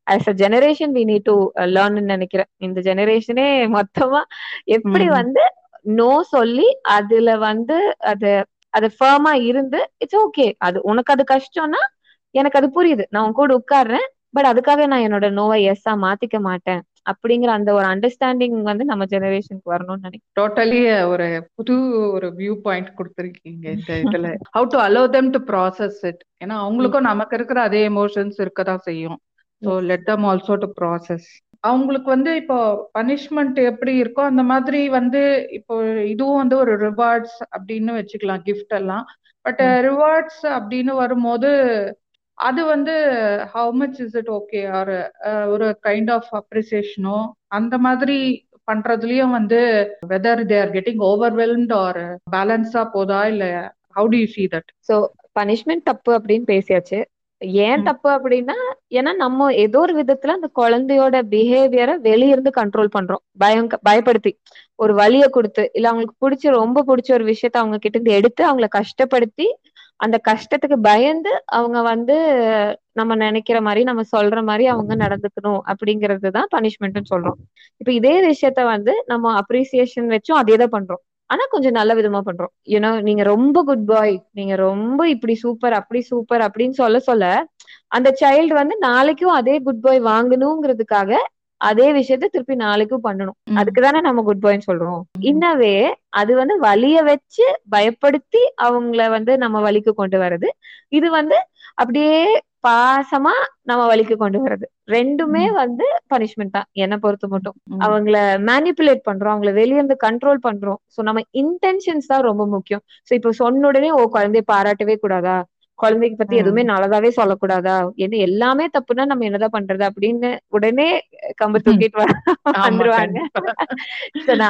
as a generation we need to learn நினைக்கிறேன். இந்த ஜெனரேஷனே மொத்தமா எப்படி. வந்து நோ சொல்லி அதுல வந்து அது அது ஃபர்மா இருந்து இட்ஸ் ஓகே அது உனக்கு அது கஷ்டம்னா எனக்கு அது புரியுது. நான் உன் கூட உட்கார்றேன். பட் அதுக்காக நான் என்னோட நோவை எஸ்ஸா மாத்திக்க மாட்டேன். அப்படிங்கிற அந்த ஒரு அண்டர்ஸ்டாண்டிங் வந்து நம்ம ஜெனரேஷனுக்கு வரணும்னு நினைக்கிறேன். டோட்டலி ஒரு புது ஒரு வியூ பாயிண்ட் கொடுத்துருக்கீங்க இந்த இதுல. How to allow them to process it ஏன்னா அவங்களுக்கும் நமக்கு இருக்கிற அதே எமோஷன்ஸ் இருக்கதான் செய்யும். So let them also to process அவங்களுக்கு வந்து இப்போ பனிஷ்மெண்ட் எப்படி இருக்கோ அந்த மாதிரி வந்து இப்போ இதுவும் வந்து ஒரு ரிவார்ட்ஸ் அப்படின்னு வச்சுக்கலாம் கிஃப்ட் எல்லாம். பட். ரிவார்ட்ஸ் அப்படின்னு வரும்போது அது வந்து how much is it okay or ஒரு கைண்ட் ஆஃப் அப்ரிசியேஷனோ அந்த மாதிரி பண்றதுலயும் வந்து whether they are getting overwhelmed or பேலன்ஸா போதா? இல்ல how to you see that so punishment தப்பு அப்படின்னு பேசியாச்சு. ஏன். தப்பு அப்படின்னா ஏன்னா நம்ம ஏதோ ஒரு விதத்துல அந்த குழந்தையோட பிஹேவியரை வெளியிருந்து கண்ட்ரோல் பண்றோம். பயம் பயப்படுத்தி. ஒரு வலியை கொடுத்து இல்ல அவங்களுக்கு பிடிச்ச ரொம்ப பிடிச்ச ஒரு விஷயத்த அவங்க கிட்ட இருந்து எடுத்து அவங்கள கஷ்டப்படுத்தி அந்த கஷ்டத்துக்கு பயந்து அவங்க வந்து நம்ம நினைக்கிற மாதிரி நம்ம சொல்ற மாதிரி அவங்க நடந்துக்கணும் அப்படிங்கிறது தான் பனிஷ்மெண்ட்னு சொல்றோம். இப்ப இதே விஷயத்த வந்து நம்ம அப்ரிசியேஷன் வச்சும் அதே தான் பண்றோம். ஆனா கொஞ்சம் நல்ல விதமா பண்றோம். ஏன்னா நீங்க ரொம்ப குட் பாய் நீங்க ரொம்ப இப்படி சூப்பர் அப்படி சூப்பர் அப்படின்னு சொல்ல சொல்ல அந்த சைல்டு வந்து நாளைக்கும் அதே குட் பாய் வாங்கணுங்கிறதுக்காக அதே விஷயத்த திருப்பி நாளைக்கும் பண்ணணும். அதுக்குதானே நம்ம குட் பாய்ன்னு சொல்றோம். இன்னவே அது வந்து வலிய வச்சு பயப்படுத்தி அவங்கள வந்து நம்ம வலிக்கு கொண்டு வர்றது. இது வந்து அப்படியே பாசமா நம்ம வலிக்கு கொண்டு வர்றது. ரெண்டுமே வந்து பனிஷ்மெண்ட் தான். என்னை பொறுத்த மட்டும். அவங்கள மேனிப்புலேட் பண்றோம். அவங்கள வெளிய இருந்து கண்ட்ரோல் பண்றோம். சோ நம்ம இன்டென்ஷன்ஸ் தான் ரொம்ப முக்கியம். சோ இப்போ சொன்ன உடனே ஓ குழந்தைய பாராட்டவே கூடாதா? குழந்தைக்கு பத்தி. எதுவுமே நல்லதாவே சொல்லக்கூடாதா? என்ன எல்லாமே தப்புன்னா நம்ம என்னதான் பண்றது அப்படின்னு உடனே கம்பு தூக்கிட்டு வந்துருவாங்க.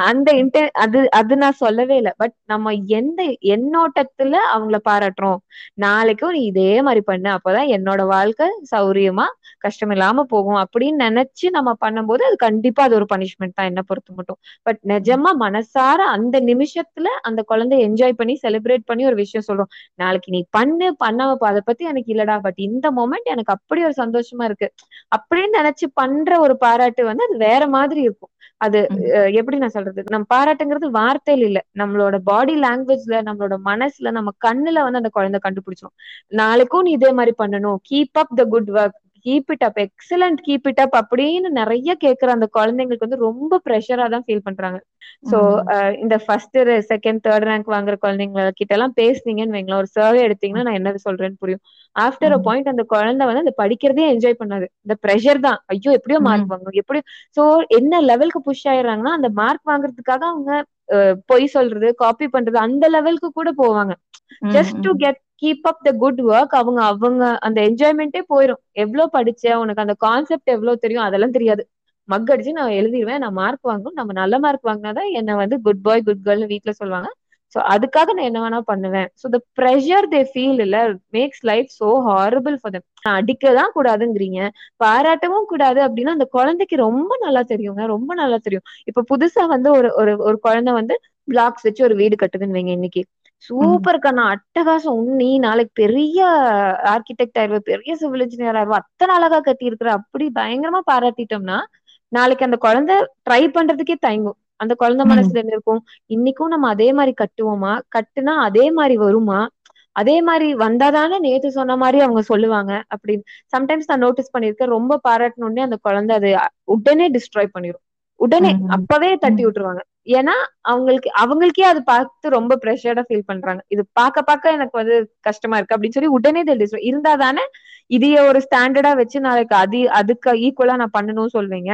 அந்த இன்டெ அது அது நான் சொல்லவே இல்லை. பட் நம்ம எந்த எண்ணோட்டத்துல அவங்கள பாராட்டுறோம்? நாளைக்கும் நீ இதே மாதிரி பண்ணு அப்பதான் என்னோட வாழ்க்கை சௌரியமா கஷ்டம் இல்லாம போகும் அப்படின்னு நினைச்சு நம்ம பண்ணும்போது அது கண்டிப்பா அது ஒரு பனிஷ்மெண்ட் தான் என்ன பொறுத்த மட்டும். பட் நிஜமா மனசார அந்த நிமிஷத்துல அந்த குழந்தை என்ஜாய் பண்ணி செலிப்ரேட் பண்ணி ஒரு விஷயம் சொல்றோம். நாளைக்கு நீ பண்ணு பண்ணாம போ அதை பத்தி எனக்கு இல்லடா பட் இந்த மொமெண்ட் எனக்கு அப்படி ஒரு சந்தோஷமா இருக்கு. அப்படின்னு நினைச்சு பண்ற ஒரு பாராட்டு வந்து அது வேற மாதிரி இருக்கும். அது எப்படி நான் சொல்றது? நம்ம பாராட்டுங்கிறது வார்த்தையில இல்ல. நம்மளோட பாடி லாங்குவேஜ்ல நம்மளோட மனசுல நம்ம கண்ணுல வந்து அந்த குழந்தை கண்டுபிடிச்சிரும். நாளைக்கும் நீ இதே மாதிரி பண்ணணும். Keep up the good work keep it up excellent keep it up அப்படின்னு நிறைய கேக்குற அந்த குழந்தைங்களுக்கு வந்து ரொம்ப ப்ரெஷரா தான் ஃபீல் பண்றாங்க சோ. இந்த ஃபர்ஸ்ட் செகண்ட் தேர்ட் ரேங்க் வாங்குற குழந்தைங்க கிட்ட எல்லாம் பேசுனீங்கன்னு வைங்களேன் ஒரு சர்வே எடுத்தீங்கன்னா நான் என்ன சொல்றேன்னு புரியும் ஆஃப்டர் அ. பாயிண்ட் அந்த குழந்தை வந்து அந்த படிக்கிறதே என்ஜாய் பண்ணாது இந்த ப்ரெஷர் தான் ஐயோ எப்படியோ. மார்க் வாங்கணும் எப்படியோ சோ என்ன லெவலுக்கு புஷ் ஆயிடுறாங்கன்னா அந்த மார்க் வாங்குறதுக்காக அவங்க பொய் சொல்றது காப்பி பண்றது அந்த லெவலுக்கு கூட போவாங்க. Just to. Get keep up the good work அவங்க அவங்க அந்த என்ஜாய்மெண்ட்டே போயிடும் எவ்வளோ படிச்ச உனக்கு அந்த கான்செப்ட் எவ்வளவு தெரியும் அதெல்லாம் தெரியாது. மக் அடிச்சு நான் எழுதிடுவேன் நான் மார்க் வாங்கணும் நம்ம நல்ல மார்க் வாங்கினாதான் என்ன வந்து குட் பாய் குட் கேர்ள்னு வீட்ல சொல்லுவாங்க. சோ அதுக்காக நான் என்ன வேணா பண்ணுவேன். So the pressure they feel இல்ல makes life so horrible for them அடிக்க தான் கூடாதுங்கிறீங்க. பாராட்டவும் கூடாது அப்படின்னா அந்த குழந்தைக்கு ரொம்ப நல்லா தெரியுங்க ரொம்ப நல்லா தெரியும். இப்ப புதுசா வந்து ஒரு ஒரு ஒரு குழந்தை வந்து பிளாக்ஸ் வச்சு ஒரு வீடு கட்டுதுன்னு வைங்க இன்னைக்கு. சூப்பர் கண்ணா. அட்டகாசம். உன் நீ நாளைக்கு பெரிய ஆர்கிடெக்ட் ஆயிருவ பெரிய சிவில் இன்ஜினியர் ஆயிருவ. அத்தனை அழகா கட்டி இருக்கிற அப்படி பயங்கரமா பாராட்டிட்டோம்னா நாளைக்கு அந்த குழந்தை ட்ரை பண்றதுக்கே தயங்கும். அந்த குழந்தை. மனசுல என்ன இருக்கும்? இன்னைக்கும் நம்ம அதே மாதிரி கட்டுவோமா? கட்டுனா அதே மாதிரி வருமா? அதே மாதிரி வந்தாதானே நேத்து சொன்ன மாதிரி அவங்க சொல்லுவாங்க அப்படின்னு. சம்டைம்ஸ் நான் நோட்டீஸ் பண்ணிருக்கேன் ரொம்ப பாராட்டணுன்னே அந்த குழந்தை அது உடனே டிஸ்ட்ராய் பண்ணிரும். உடனே. அப்பவே தட்டி. விட்டுருவாங்க. ஏன்னா அவங்களுக்கு அவங்களுக்கே அது பார்த்து ரொம்ப ப்ரெஷர்டா ஃபீல் பண்றாங்க. இது பார்க்க பார்க்க எனக்கு வந்து கஷ்டமா இருக்கு அப்படின்னு சொல்லி உடனே destroy இருந்தா தானே இதைய ஒரு ஸ்டாண்டர்டா வச்சு நாளைக்கு அது அதுக்கு ஈக்குவலா நான் பண்ணணும்னு சொல்வீங்க.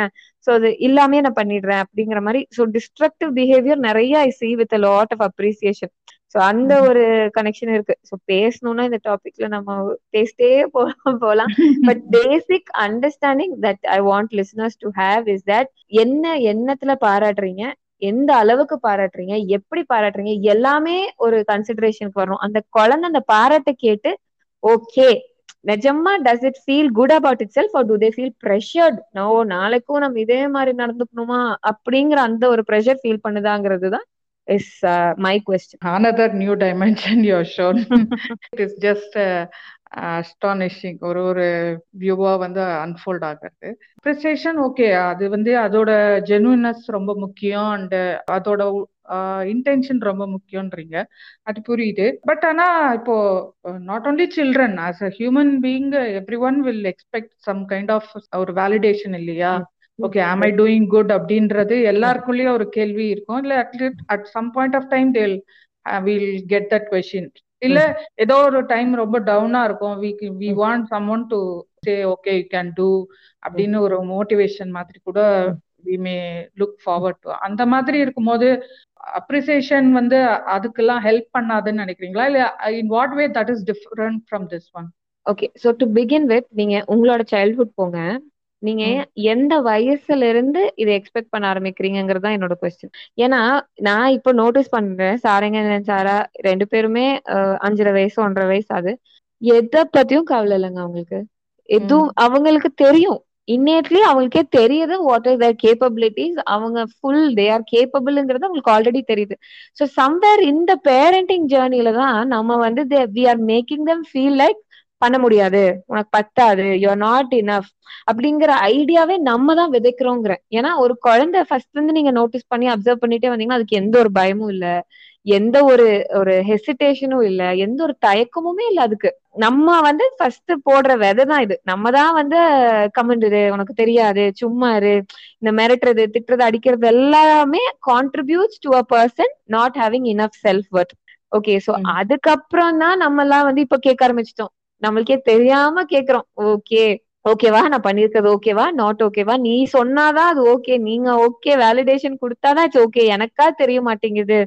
சோ அது இல்லாமே நான் பண்ணிடுறேன் அப்படிங்கிற மாதிரி சோ டிஸ்ட்ரக்டிவ் பிஹேவியர் நிறைய I see with lot of appreciation so அந்த. ஒரு கனெக்ஷன் இருக்கு. சோ பேசணும்னா இந்த டாபிக்ல நம்ம பேசிட்டே போலாம் போலாம். But basic understanding that I want listeners to have is that என்ன எண்ணத்துல பாராட்டுறீங்க எந்த அளவுக்கு பாராட்டுறீங்க எப்படி பாராட்டுறீங்க எல்லாமே ஒரு கன்சிடரேஷனுக்கு வரும் அந்த குழந்தை அந்த பாராட்டை கேட்டு ஓகே நிஜமா does it feel good about itself to they feel pressured no நாளைக்கும் நம்ம இதே மாதிரி நடந்துக்கணுமா? அப்படிங்கிற அந்த ஒரு ப்ரெஷர் ஃபீல் பண்ணுதாங்கிறது தான் is my uh, question another new dimension you have it is just astonishing. ஒரு ஒரு வியூவா வந்து அன்ஃபோல்ட் ஆகிறது. அப்ரிசியேஷன் ஓகே அது வந்து அதோட ஜெனுவினஸ் ரொம்ப முக்கியம். அண்ட் அதோட இன்டென்ஷன் ரொம்ப முக்கியம்ன்றீங்க. அது புரியுது. பட் ஆனா இப்போ not only children as a human being every one will expect some kind of ஒரு வேலிடேஷன் இல்லையா? Okay am I doing good அப்படின்றது எல்லாருக்குள்ளேயும் ஒரு கேள்வி இருக்கும். இல்ல at least at some point of time they'll will get that question இல்ல ஏதோ ஒரு டைம் ரொம்ப டவுனா இருக்கும். We we want someone to say okay you can do அப்படின்னு ஒரு மோட்டிவேஷன் மாதிரி கூட we may look forward to அந்த மாதிரி இருக்கும்போது அப்ரிசியேஷன் வந்து அதுக்கெல்லாம் ஹெல்ப் பண்ணாதுன்னு நினைக்கிறீங்களா? இல்ல in what way that is different from this one okay so to begin with நீங்க உங்களோட சைல்ட்ஹுட் போங்க. நீங்க எந்த வயசுல இருந்து இதை எக்ஸ்பெக்ட் பண்ண ஆரம்பிக்கிறீங்கிறது தான் என்னோட கொஸ்டின் ஏன்னா நான் இப்போ நோட்டீஸ் பண்றேன். சாரங்க சாரா ரெண்டு பேருமே அஞ்சரை வயசு ஒன்றரை வயசு ஆகுது எதை பத்தியும் கவலை இல்லைங்க அவங்களுக்கு. எதுவும் அவங்களுக்கு தெரியும். இன்னேட்லி அவங்களுக்கே தெரியுது வாட் ஆர் தேர் கேப்பபிலிட்டிஸ் அவங்க ஃபுல் தே ஆர் கேப்பபிள்ங்கிறது அவங்களுக்கு ஆல்ரெடி தெரியுது. ஸோ சம்வேர் இந்த பேரண்டிங் ஜேர்னில தான் நம்ம வந்து we are making them feel like பண்ண முடியாது. உனக்கு பத்தாது. யூஆர் நாட் இனஃப் அப்படிங்கிற ஐடியாவே நம்ம தான் விதைக்கிறோங்கிறேன் ஏன்னா ஒரு குழந்தை ஃபர்ஸ்ட் இருந்து நீங்க நோட்டீஸ் பண்ணி அப்சர்வ் பண்ணிட்டே வந்தீங்கன்னா அதுக்கு எந்த ஒரு பயமும் இல்ல. எந்த ஒரு ஒரு ஹெசிடேஷனும் இல்ல. எந்த ஒரு தயக்கமுமே இல்ல அதுக்கு. நம்ம வந்து ஃபர்ஸ்ட் போடுற விதை தான் இது. நம்ம தான் வந்து கமெண்டுது உனக்கு தெரியாது. சும்மா இரு. இந்த மிரட்டுறது திட்டுறது அடிக்கிறது எல்லாமே contributes to a person not having enough self worth okay so அதுக்கப்புறம் தான் நம்ம எல்லாம் வந்து இப்ப கேட்க ஆரம்பிச்சிட்டோம். நம்மளுக்கே தெரியாம கேக்குறோம். ஓகே ஓகேவா நான் பண்ணிருக்கிறது ஓகேவா நாட் ஓகேவா நீ சொன்னாதான் அது ஓகே நீங்க ஓகே வேலிடேஷன் கொடுத்தாதான் இட்ஸ் ஓகே எனக்கா தெரிய மாட்டேங்குது.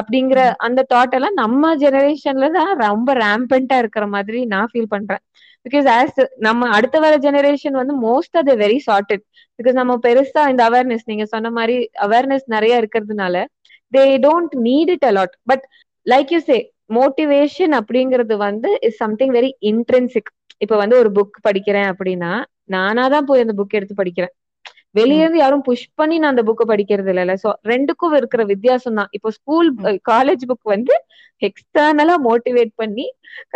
அப்படிங்கிற அந்த தாட் எல்லாம் நம்ம ஜெனரேஷன்ல தான் ரொம்ப ரேம்பண்டா இருக்கிற மாதிரி நான் ஃபீல் பண்றேன். பிகாஸ் ஆஸ் நம்ம அடுத்த வர ஜெனரேஷன் வந்து most of the very sorted because நம்ம பெருசா இந்த அவேர்னஸ் நீங்க சொன்ன மாதிரி அவேர்னஸ் நிறைய இருக்கிறதுனால they don't need it a lot but like you say motivation அப்படிங்கிறது வந்து இஸ் சம்திங் வெரி இன்ட்ரென்சிக் இப்ப வந்து ஒரு புக் படிக்கிறேன் அப்படின்னா நானா தான் போய் அந்த புக் எடுத்து படிக்கிறேன். வெளியே இருந்து யாரும் புஷ் பண்ணி நான் அந்த புக்கை படிக்கிறது இல்லைல்ல. சோ ரெண்டுக்கும் இருக்கிற வித்தியாசம் தான். இப்போ ஸ்கூல் காலேஜ் புக் வந்து எக்ஸ்டர்னலா மோட்டிவேட் பண்ணி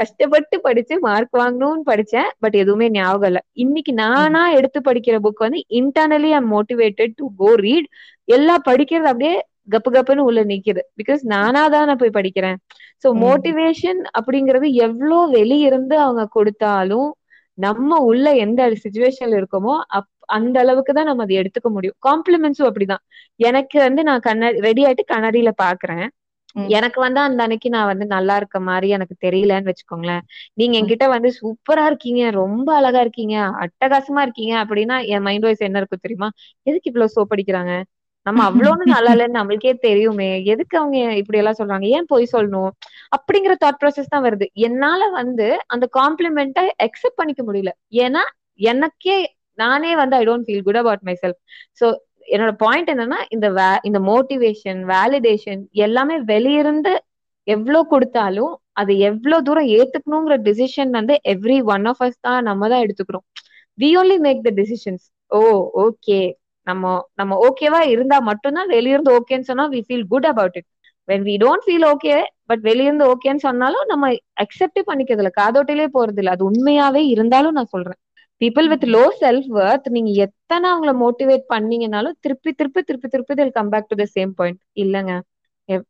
கஷ்டப்பட்டு படிச்சு மார்க் வாங்கணும்னு படிச்சேன். பட் எதுவுமே ஞாபகம் இல்ல. இன்னைக்கு நானா எடுத்து படிக்கிற புக் வந்து internally I'm motivated to go read எல்லாம் படிக்கிறது அப்படியே கப்பு கப்புன்னு உள்ள நிக்குது. பிகாஸ் நானா தானே போய் படிக்கிறேன். சோ மோட்டிவேஷன் அப்படிங்கறது எவ்வளவு வெளியிருந்து அவங்க கொடுத்தாலும் நம்ம உள்ள எந்த சுச்சுவேஷன்ல இருக்கோமோ அப் அந்த அளவுக்கு தான் நம்ம அதை எடுத்துக்க முடியும். காம்ப்ளிமெண்ட்ஸும் அப்படிதான். எனக்கு வந்து நான் கண்ணாடி ரெடி ஆயிட்டு கண்ணாடியில பாக்குறேன். எனக்கு வந்து அந்த அன்னைக்கு நான் வந்து நல்லா இருக்க மாதிரி எனக்கு தெரியலன்னு வச்சுக்கோங்களேன். நீங்க என்கிட்ட வந்து சூப்பரா இருக்கீங்க ரொம்ப அழகா இருக்கீங்க அட்டகாசமா இருக்கீங்க அப்படின்னா என் மைண்ட் வாய்ஸ் என்ன இருக்கும் தெரியுமா? எதுக்கு இவ்வளவு சோப் அடிக்கிறாங்க? நம்ம அவ்வளோன்னு நல்லா இல்லைன்னு நம்மளுக்கே தெரியுமே. எதுக்கு அவங்க இப்படி எல்லாம் சொல்றாங்க? ஏன் போய் சொல்லணும்? அப்படிங்கிற தாட் ப்ராசஸ் தான் வருது. என்னால வந்து அந்த காம்ப்ளிமெண்ட்டை அக்செப்ட் பண்ணிக்க முடியல. ஏன்னா எனக்கே நானே வந்து I don't feel good about myself so என்னோட பாயிண்ட் என்னன்னா இந்த வே இந்த மோட்டிவேஷன் வேலிடேஷன் எல்லாமே வெளியிருந்து எவ்வளவு கொடுத்தாலும் அதை எவ்வளவு தூரம் ஏத்துக்கணுங்கிற டிசிஷன் வந்து எவ்ரி ஒன் ஆஃப் அஸ் தான் நம்ம தான் எடுத்துக்கிறோம். We only make the decisions oh okay நம்ம நம்ம ஓகேவா இருந்தா மட்டும்தான் வெளியிருந்து ஓகேன்னு சொன்னா we feel good about it when we don't feel okay but வெளியிருந்து ஓகேன்னு சொன்னாலும் நம்ம அக்செப்டே பண்ணிக்கிறது இல்லை. காதோட்டிலே போறது இல்லை. அது உண்மையாவே இருந்தாலும் நான் சொல்றேன். People with low self worth நீங்க எத்தனை அவங்கள மோட்டிவேட் பண்ணீங்கனாலும் திருப்பி திருப்பி திருப்பி திருப்பி till come back to the same point இல்லங்க.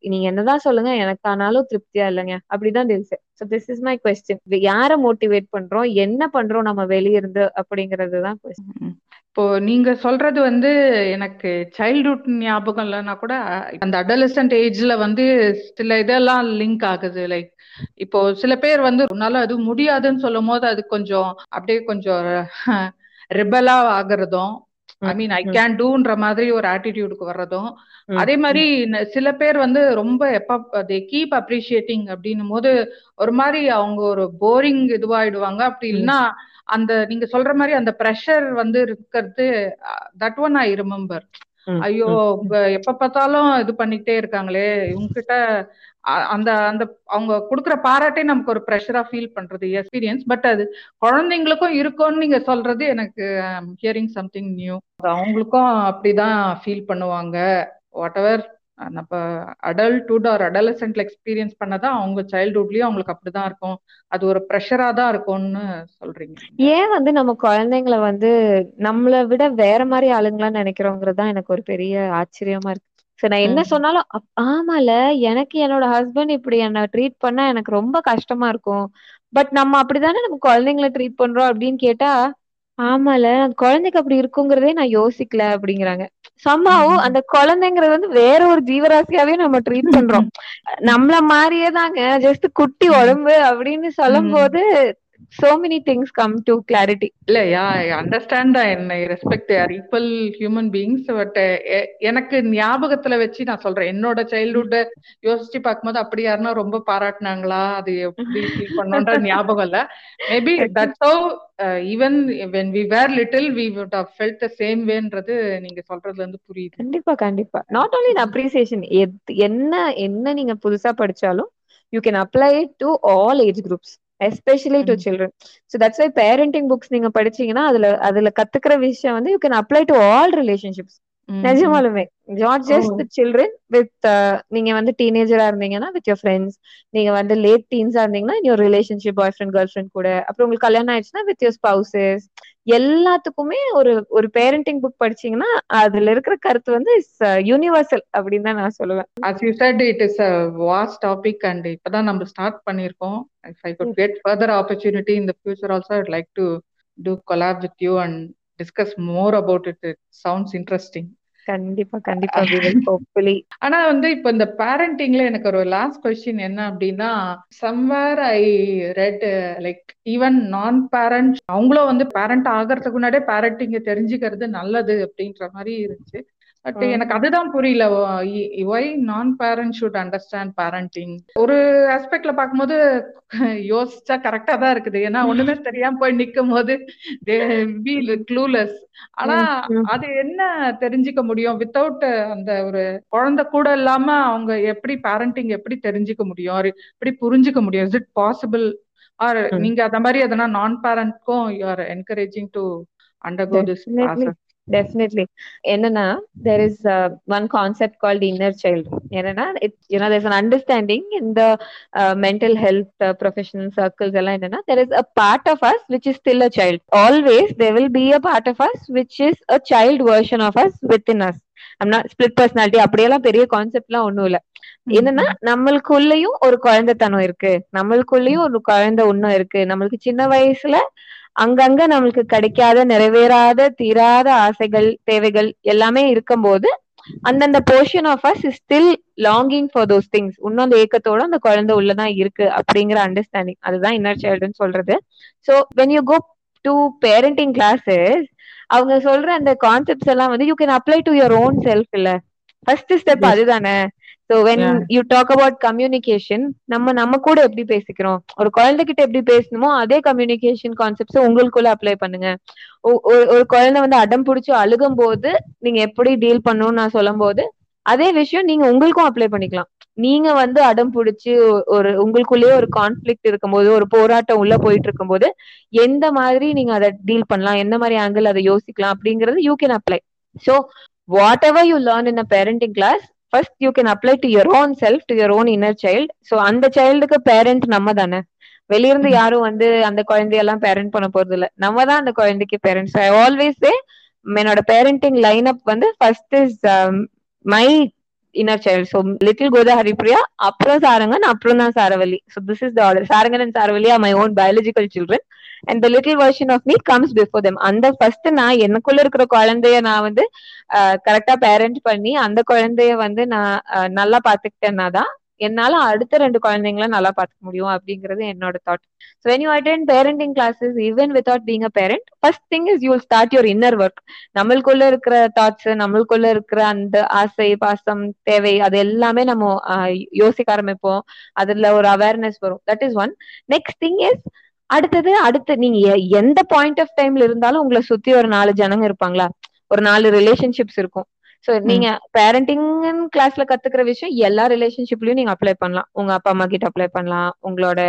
நீங்க என்னதான் சொல்லுங்க எனக்கு ஆனாலும் திருப்தியா இல்லைங்க. அப்படிதான் தெரியுது so this is my question யார மோட்டிவேட் பண்றோம்? என்ன பண்றோம் நம்ம வெளியிருந்து அப்படிங்கிறது தான் கொஸ்டின் இப்போ நீங்க சொல்றது வந்து எனக்கு சைல்ட்ஹுட் ஞாபகம் இல்லைன்னா கூட அந்த அடலசன்ட் ஏஜ்ல வந்து சில இதெல்லாம் லிங்க் ஆகுது. லைக் இப்போ சில பேர் வந்து உன்னால அது முடியாதுன்னு சொல்லும் போது அது கொஞ்சம் அப்படியே கொஞ்சம் (laughs) ரிபலா ஆகுறதும் ஐ மீன் ஐ கேன் டூன்ற மாதிரி ஒரு ஆட்டிடியூடுக்கு வர்றதும் அதே மாதிரி சில பேர் வந்து ரொம்ப எப்ப தே கீப் அப்ரிஷியேட்டிங் அப்படின்னும் போது ஒரு மாதிரி அவங்க ஒரு போரிங் இதுவாயிடுவாங்க. அப்படி இல்லைன்னா அந்த நீங்க சொல்ற மாதிரி அந்த ப்ரெஷர் வந்து இருக்கிறது தட் ஒன் ஐ ரிமெம்பர் ஐயோ எப்ப பார்த்தாலும் இது பண்ணிக்கிட்டே இருக்காங்களே இவங்க கிட்ட அந்த அந்த அவங்க கொடுக்குற பாராட்டே நமக்கு ஒரு ப்ரெஷரா ஃபீல் பண்றது எக்ஸ்பீரியன்ஸ் பட் அது குழந்தைங்களுக்கும் இருக்கும்னு நீங்க சொல்றது எனக்கு ஹியரிங் சம்திங் நியூ அவங்களுக்கும் அப்படிதான் ஃபீல் பண்ணுவாங்க. வாட் எவர் நம்ம அடல்ட்ஹுட் ஆர் அடலசென்ட்ல எக்ஸ்பீரியன்ஸ் பண்ணதான் அவங்க சைல்ட்ஹுட்லயும் அவங்களுக்கு அப்படிதான் இருக்கும். அது ஒரு ப்ரெஷரா தான் இருக்கும்னு சொல்றீங்க. ஏன் வந்து நம்ம குழந்தைங்கள வந்து நம்மளை விட வேற மாதிரி ஆளுங்களா நினைக்கிறோங்கிறது தான் எனக்கு ஒரு பெரிய ஆச்சரியமா இருக்கு. சரி நான் என்ன சொன்னாலும் ஆமால எனக்கு என்னோட ஹஸ்பண்ட் இப்படி என்ன ட்ரீட் பண்ணா எனக்கு ரொம்ப கஷ்டமா இருக்கும். பட் நம்ம அப்படிதானே நம்ம குழந்தைங்கள ட்ரீட் பண்றோம் அப்படின்னு கேட்டா ஆமால. குழந்தைக்கு அப்படி இருக்குங்கிறதே நான் யோசிக்கல அப்படிங்கிறாங்க. சம்மாவும் அந்த குழந்தைங்கிறது வந்து வேற ஒரு ஜீவராசியாவே நம்ம ட்ரீட் பண்றோம். நம்மள மாதிரியே தாங்க. ஜஸ்ட் குட்டி உடம்பு அப்படின்னு சொல்லும் போது so many things come to clarity. இல்ல யா ஐ அண்டர்ஸ்டாண்ட் என்ன respect are equal human beings but எனக்கு ஞாபகத்துல வச்சு நான் சொல்றேன். என்னோட சைல்ட்ஹுட் யோசிச்சு பார்க்கும்போது அப்படி யாருன்னா ரொம்ப பாராட்டினாங்களா? அது எப்படி ஃபீல் பண்ணோன்ற (laughs) ஞாபகம் இல்ல. Maybe that's how even when we were little we would have felt the same வேன்றது நீங்க சொல்றதுல இருந்து புரியுது. கண்டிப்பா கண்டிப்பா. நாட் ஓன்லி அப்ரிசியேஷன் என்ன என்ன நீங்க புதுசா படிச்சாலும் you can apply to all age groups especially to children so that's why parenting books நீங்க படிச்சீங்கன்னா அதுல அதுல கத்துக்கிற விஷயம் வந்து you can apply to all relationships நிஜமாலுமே. நாட் ஜஸ்ட் சில்ட்ரன் வித் நீங்க வந்து டீனேஜரா இருந்தீங்கன்னா வித் யோர் ஃப்ரெண்ட்ஸ் நீங்க வந்து லேட் டீன்ஸா இருந்தீங்கன்னா your relationship boyfriend girlfriend கூட. அப்புறம் உங்களுக்கு கல்யாணம் ஆயிடுச்சுன்னா வித் யோர் ஸ்பவுசஸ் எல்லாத்துக்குமே ஒரு ஒரு பேரண்டிங் புக் படிச்சீங்கன்னா அதுல இருக்கிற கருத்து வந்து இஸ் யூனிவர்சல் அப்படின்னு தான் நான் சொல்லுவேன். As you said it is a vast topic and இப்பதான் நம்ம ஸ்டார்ட் பண்ணிருக்கோம் if I could get further opportunity in the future also I'd like to do collab with you and discuss more about it it sounds interesting கண்டிப்பா கண்டிப்பா hopefully ஆனா வந்து இப்ப இந்த பேரண்டிங்ல எனக்கு ஒரு லாஸ்ட் கொஸ்டின் என்ன அப்படின்னா somewhere I read like even non parent அவங்களும் வந்து பேரண்ட் ஆகிறதுக்கு முன்னாடியே பேரண்டிங்க தெரிஞ்சுக்கிறது நல்லது அப்படின்ற மாதிரி இருந்துச்சு. பட் எனக்கு அதுதான் புரியல. ஒய் நான் பேரண்ட் ஷுட் அண்டர்ஸ்டாண்ட் பேரண்டிங் ஒரு ஆஸ்பெக்ட்ல பார்க்கும்போது யோசிச்சா கரெக்டா தான் இருக்குது. ஏன்னா ஒண்ணுமே (laughs) தெரியாம போய் நிக்கும் போது க்ளூலெஸ் ஆனா அது என்ன தெரிஞ்சுக்க முடியும்? வித்தவுட் அந்த ஒரு குழந்தை கூட இல்லாம அவங்க எப்படி பேரண்டிங் எப்படி தெரிஞ்சுக்க முடியும்? எப்படி புரிஞ்சுக்க முடியும்? இஸ் இட் பாசிபிள் ஆர் நீங்க அந்த மாதிரி எதனா நான் பேரண்ட்க்கும் you are encouraging to undergo this definitely என்னன்னா there is one concept called inner child என்னன்னா it you know there's an understanding இந்த மென்டல் ஹெல்த் ப்ரொஃபஷனல் சர்க்கிள்ஸ் எல்லாம் என்னன்னா there is a part of us which is still a child always there will be a part of us which is a child version of us within us split personality அப்படியெல்லாம் பெரிய கான்செப்ட்லாம் ஒண்ணும் இல்ல. என்னன்னா நம்மளுக்குள்ளயும் ஒரு குழந்தைத்தனம் இருக்கு. நம்மளுக்குள்ளயும் ஒரு குழந்தை உண்ணும் இருக்கு. நம்மளுக்கு சின்ன வயசுல அங்கங்க நம்மளுக்கு கிடைக்காத நிறைவேறாத தீராத ஆசைகள் தேவைகள் எல்லாமே இருக்கும்போது அந்தந்த portion of us is still longing for those things இன்னும் அந்த ஏக்கத்தோட அந்த குழந்தை உள்ளதான் இருக்கு அப்படிங்கிற அண்டர்ஸ்டாண்டிங் அதுதான் இன்னர் சைல்டுன்னு சொல்றது. So when you go to parenting classes அவங்க சொல்ற அந்த கான்செப்ட்ஸ் எல்லாம் வந்து you can apply to your own self இல்ல. ஃபர்ஸ்ட் ஸ்டெப் அதுதானே. So when you talk about communication நம்ம நம்ம கூட எப்படி பேசிக்கிறோம்? ஒரு குழந்தைகிட்ட எப்படி பேசணுமோ அதே கம்யூனிகேஷன் கான்செப்ட்ஸ் உங்களுக்குள்ள அப்ளை பண்ணுங்க. ஒரு குழந்தை வந்து அடம் பிடிச்சி அழுகும் போது நீங்க எப்படி டீல் பண்ணணும்னு நான் சொல்லும் போது அதே விஷயம் நீங்க உங்களுக்கும் அப்ளை பண்ணிக்கலாம். நீங்க வந்து அடம் பிடிச்சி ஒரு உங்களுக்குள்ளேயே ஒரு கான்ஃபிளிக்ட் இருக்கும்போது ஒரு போராட்டம் உள்ள போயிட்டு இருக்கும்போது எந்த மாதிரி நீங்க அதை டீல் பண்ணலாம்? எந்த மாதிரி ஆங்கிள் அதை யோசிக்கலாம்? அப்படிங்கறது you can apply so whatever you learn in a parenting class first you can apply to your own self to your own inner child so அந்த சைல்டுக்கு பேரண்ட் நம்ம தானே. வெளியிருந்து யாரும் வந்து அந்த குழந்தையெல்லாம் பேரண்ட் பண்ண போறது இல்ல நம்ம தான் அந்த குழந்தைக்கு பேரண்ட்ஸ் ஐ ஆல்வேஸ் என்னோட பேரண்டிங் லைன் அப் வந்து first is my inner child so little Godha Haripriya அப்புறம் சாரங்கன் அப்புறம் தான் Saravalli. So this is the order Sarangan and Saravalli are my own biological children and the little version of me comes before them அந்த first நான் எனக்குள்ள இருக்கிற குழந்தைய நான் வந்து கரெக்டா பேரண்ட் பண்ணி அந்த குழந்தைய வந்து நான் நல்லா பாத்துக்கிட்டேன்னா தான் என்னால அடுத்த ரெண்டு குழந்தைங்கள நல்லா பார்த்துக்க முடியும் அப்படிங்கிறது என்னோட thought so when you attend parenting classes even without being a parent first thing is you start your inner work நம்மளுக்குள்ள இருக்கிற தாட்ஸ் நம்மளுக்குள்ள இருக்கிற அந்த ஆசை பாசம் தேவை அது எல்லாமே நம்ம யோசிக்க ஆரம்பிப்போம். அதுல ஒரு அவேர்னஸ் வரும். That is one next thing is அடுத்தது அடுத்து நீங்க எந்த பாயிண்ட் ஆஃப் டைம்ல இருந்தாலும் உங்களை சுத்தி ஒரு நாலு ஜனங்க இருப்பாங்களா? ஒரு நாலு ரிலேஷன்ஷிப்ஸ் இருக்கும். சோ நீங்க பேரண்டிங் கிளாஸ்ல கத்துக்கிற விஷயம் எல்லா ரிலேஷன்ஷிப்லயும் நீங்க அப்ளை பண்ணலாம். உங்க அப்பா அம்மா கிட்ட அப்ளை பண்ணலாம். உங்களோட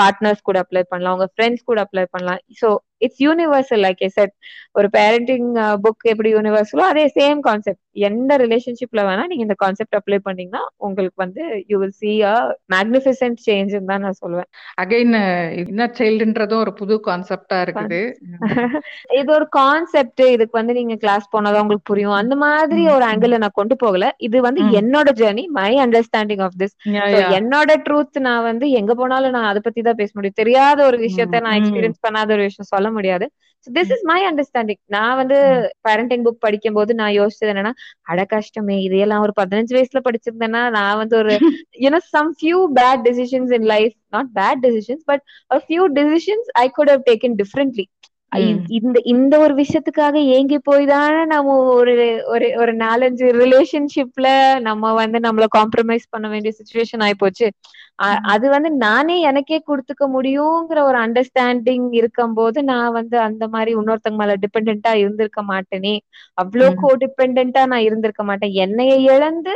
பார்ட்னர்ஸ் கூட அப்ளை பண்ணலாம். உங்க ஃப்ரெண்ட்ஸ் கூட அப்ளை பண்ணலாம். So it's universal like I said ஒரு பேரண்டிங் புக் எப்படி யூனிவர்சலோ அதே சேம் கான்செப்ட் எந்த ரிலேஷன்ஷிப்ல வேணா நீங்க இந்த கான்செப்ட் அப்ளை பண்ணீங்கன்னா உங்களுக்கு வந்து you will see a magnificent change தான் நான் சொல்லுவேன் அகைன் இன்னர் சைல்டுன்றதும் ஒரு புது கான்செப்டா இருக்குது. (laughs) இது ஒரு கான்செப்ட் இதுக்கு வந்து நீங்க கிளாஸ் போனாதான் உங்களுக்கு புரியும். அந்த மாதிரி ஒரு ஆங்கிள் நான் கொண்டு போகல. இது வந்து என்னோட journey my understanding of this என்னோட ட்ரூத் நான் வந்து எங்க போனாலும் நான் அதை பத்தி தான் பேச முடியும். தெரியாத ஒரு விஷயத்த நான் எக்ஸ்பீரியன்ஸ் பண்ணாத ஒரு விஷயம் சொல்ல முடியாது. திஸ் இஸ் மை அண்டர்ஸ்டாண்டிங் நான் வந்து பேரண்டிங் புக் படிக்கும் போது நான் யோசிச்சது என்னன்னா அட கஷ்டமே இதையெல்லாம் ஒரு பதினஞ்சு வயசுல படிச்சிருந்தேன்னா நான் வந்து ஒரு you know some few bad decisions in life not bad decisions but few decisions I could have taken differently இந்த இந்த ஒரு விஷயத்துக்காக ஏங்கி போய் தானே நம்ம ஒரு ஒரு ஒரு நாலஞ்சு ரிலேஷன்ஷிப்ல நம்ம வந்து நம்மள காம்ப்ரமைஸ் பண்ண வேண்டிய சுச்சுவேஷன் ஆயிப்போச்சு. அது வந்து நானே எனக்கே கொடுத்துக்க முடியுங்கிற ஒரு அண்டர்ஸ்டாண்டிங் இருக்கும் போது நான் வந்து அந்த மாதிரி இன்னொருத்தங்க மேல டிபெண்டா இருந்திருக்க மாட்டேனே. அவ்வளோ கோ டிபெண்டா நான் இருந்திருக்க மாட்டேன். என்னைய இழந்து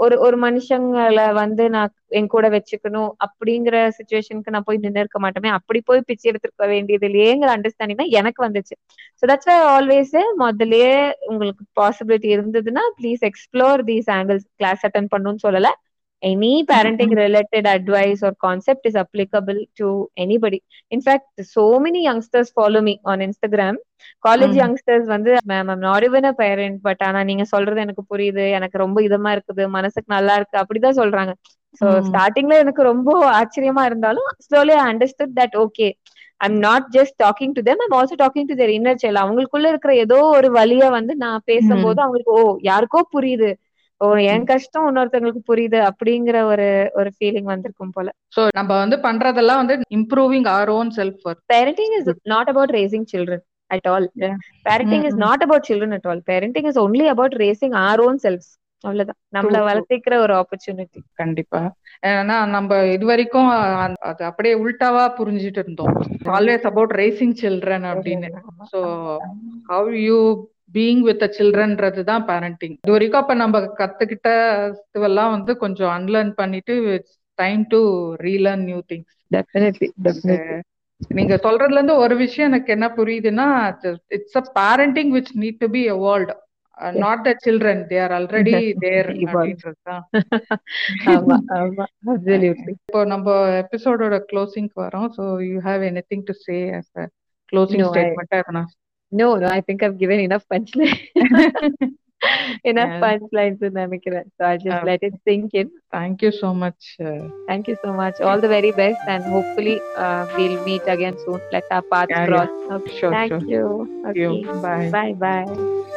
ஒரு ஒரு மனுஷங்களை வந்து நான் என் கூட வச்சுக்கணும் அப்படிங்கிற சுச்சுவேஷனுக்கு நான் போய் நின்று இருக்க மாட்டோமே. அப்படி போய் பிச்சை எடுத்துருக்க வேண்டியது இல்லையேங்கிற அண்டர்ஸ்டாண்டிங் தான் எனக்கு வந்துச்சு. ஸோ தட்ஸ் வை ஆல்வேஸ் முதல்லயே உங்களுக்கு பாசிபிலிட்டி இருந்ததுன்னா please explore these angles class attend பண்ணணும்னு சொல்லல. Any parenting related advice or concept is applicable to anybody in fact so many youngsters follow me on Instagram college Mm. Youngsters வந்து ma'am I'm not even a parent but ஆனா நீங்க சொல்றது எனக்கு புரியுது எனக்கு ரொம்ப இதமா இருக்குது மனசுக்கு நல்லா இருக்கு அப்படிதான் சொல்றாங்க. சோ. ஸ்டார்டிங்ல எனக்கு ரொம்ப ஆச்சரியமா இருந்தாலும் slowly I understood that okay I'm not just talking to them I'm also talking to their inner child அவங்களுக்குள்ள இருக்கிற ஏதோ ஒரு வழிய வந்து நான் பேசும்போது அவங்களுக்கு ஓ யாருக்கோ புரியுது ஓ என் கஷ்டம் இன்னொருத்தவங்களுக்கு புரியுது அப்படிங்கிற ஒரு ஒரு ஃபீலிங் வந்திருக்கும் போல. சோ நம்ம வந்து பண்றதெல்லாம் வந்து improving our own self work parenting is not about raising children at all. Yeah. parenting is Mm-mm. not about children at all. Parenting is only about raising our own selves. அவ்வளவுதான். நம்மள. வளர்த்திக்கிற ஒரு opportunity கண்டிப்பா. ஏன்னா நம்ம இது வரைக்கும் அது அப்படியே உல்டாவா புரிஞ்சிட்டு இருந்தோம். ஆல்வேஸ் அபவுட் ரேசிங் சில்ட்ரன் அப்படின்னு. So how you being with சில்ட்ரன்றது தான் பேரண்டிங் இது வரைக்கும் அப்ப நம்ம கத்துக்கிட்ட இதுவெல்லாம் வந்து கொஞ்சம் அன்லேர்ன் பண்ணிட்டு time to relearn new things definitely definitely நீங்க சொல்றதுல இருந்து ஒரு விஷயம் எனக்கு என்ன புரியுதுன்னா it's a parenting which need to be evolved not the children they are already there இப்போ நம்ம எபிசோடோட க்ளோசிங்க்கு வரோம். So you have anything to say as closing statement No, no, I think I've given enough punchline. (laughs) (laughs) enough yeah. punchlines in Amikira. So I'll just uh, let it sink in. Thank you so much. Uh, thank you so much. All the very best, and hopefully uh, we'll meet again soon. Let our paths yeah, cross. Yeah. Okay. Sure, thank sure. you. Okay. you. Bye. Bye. Bye.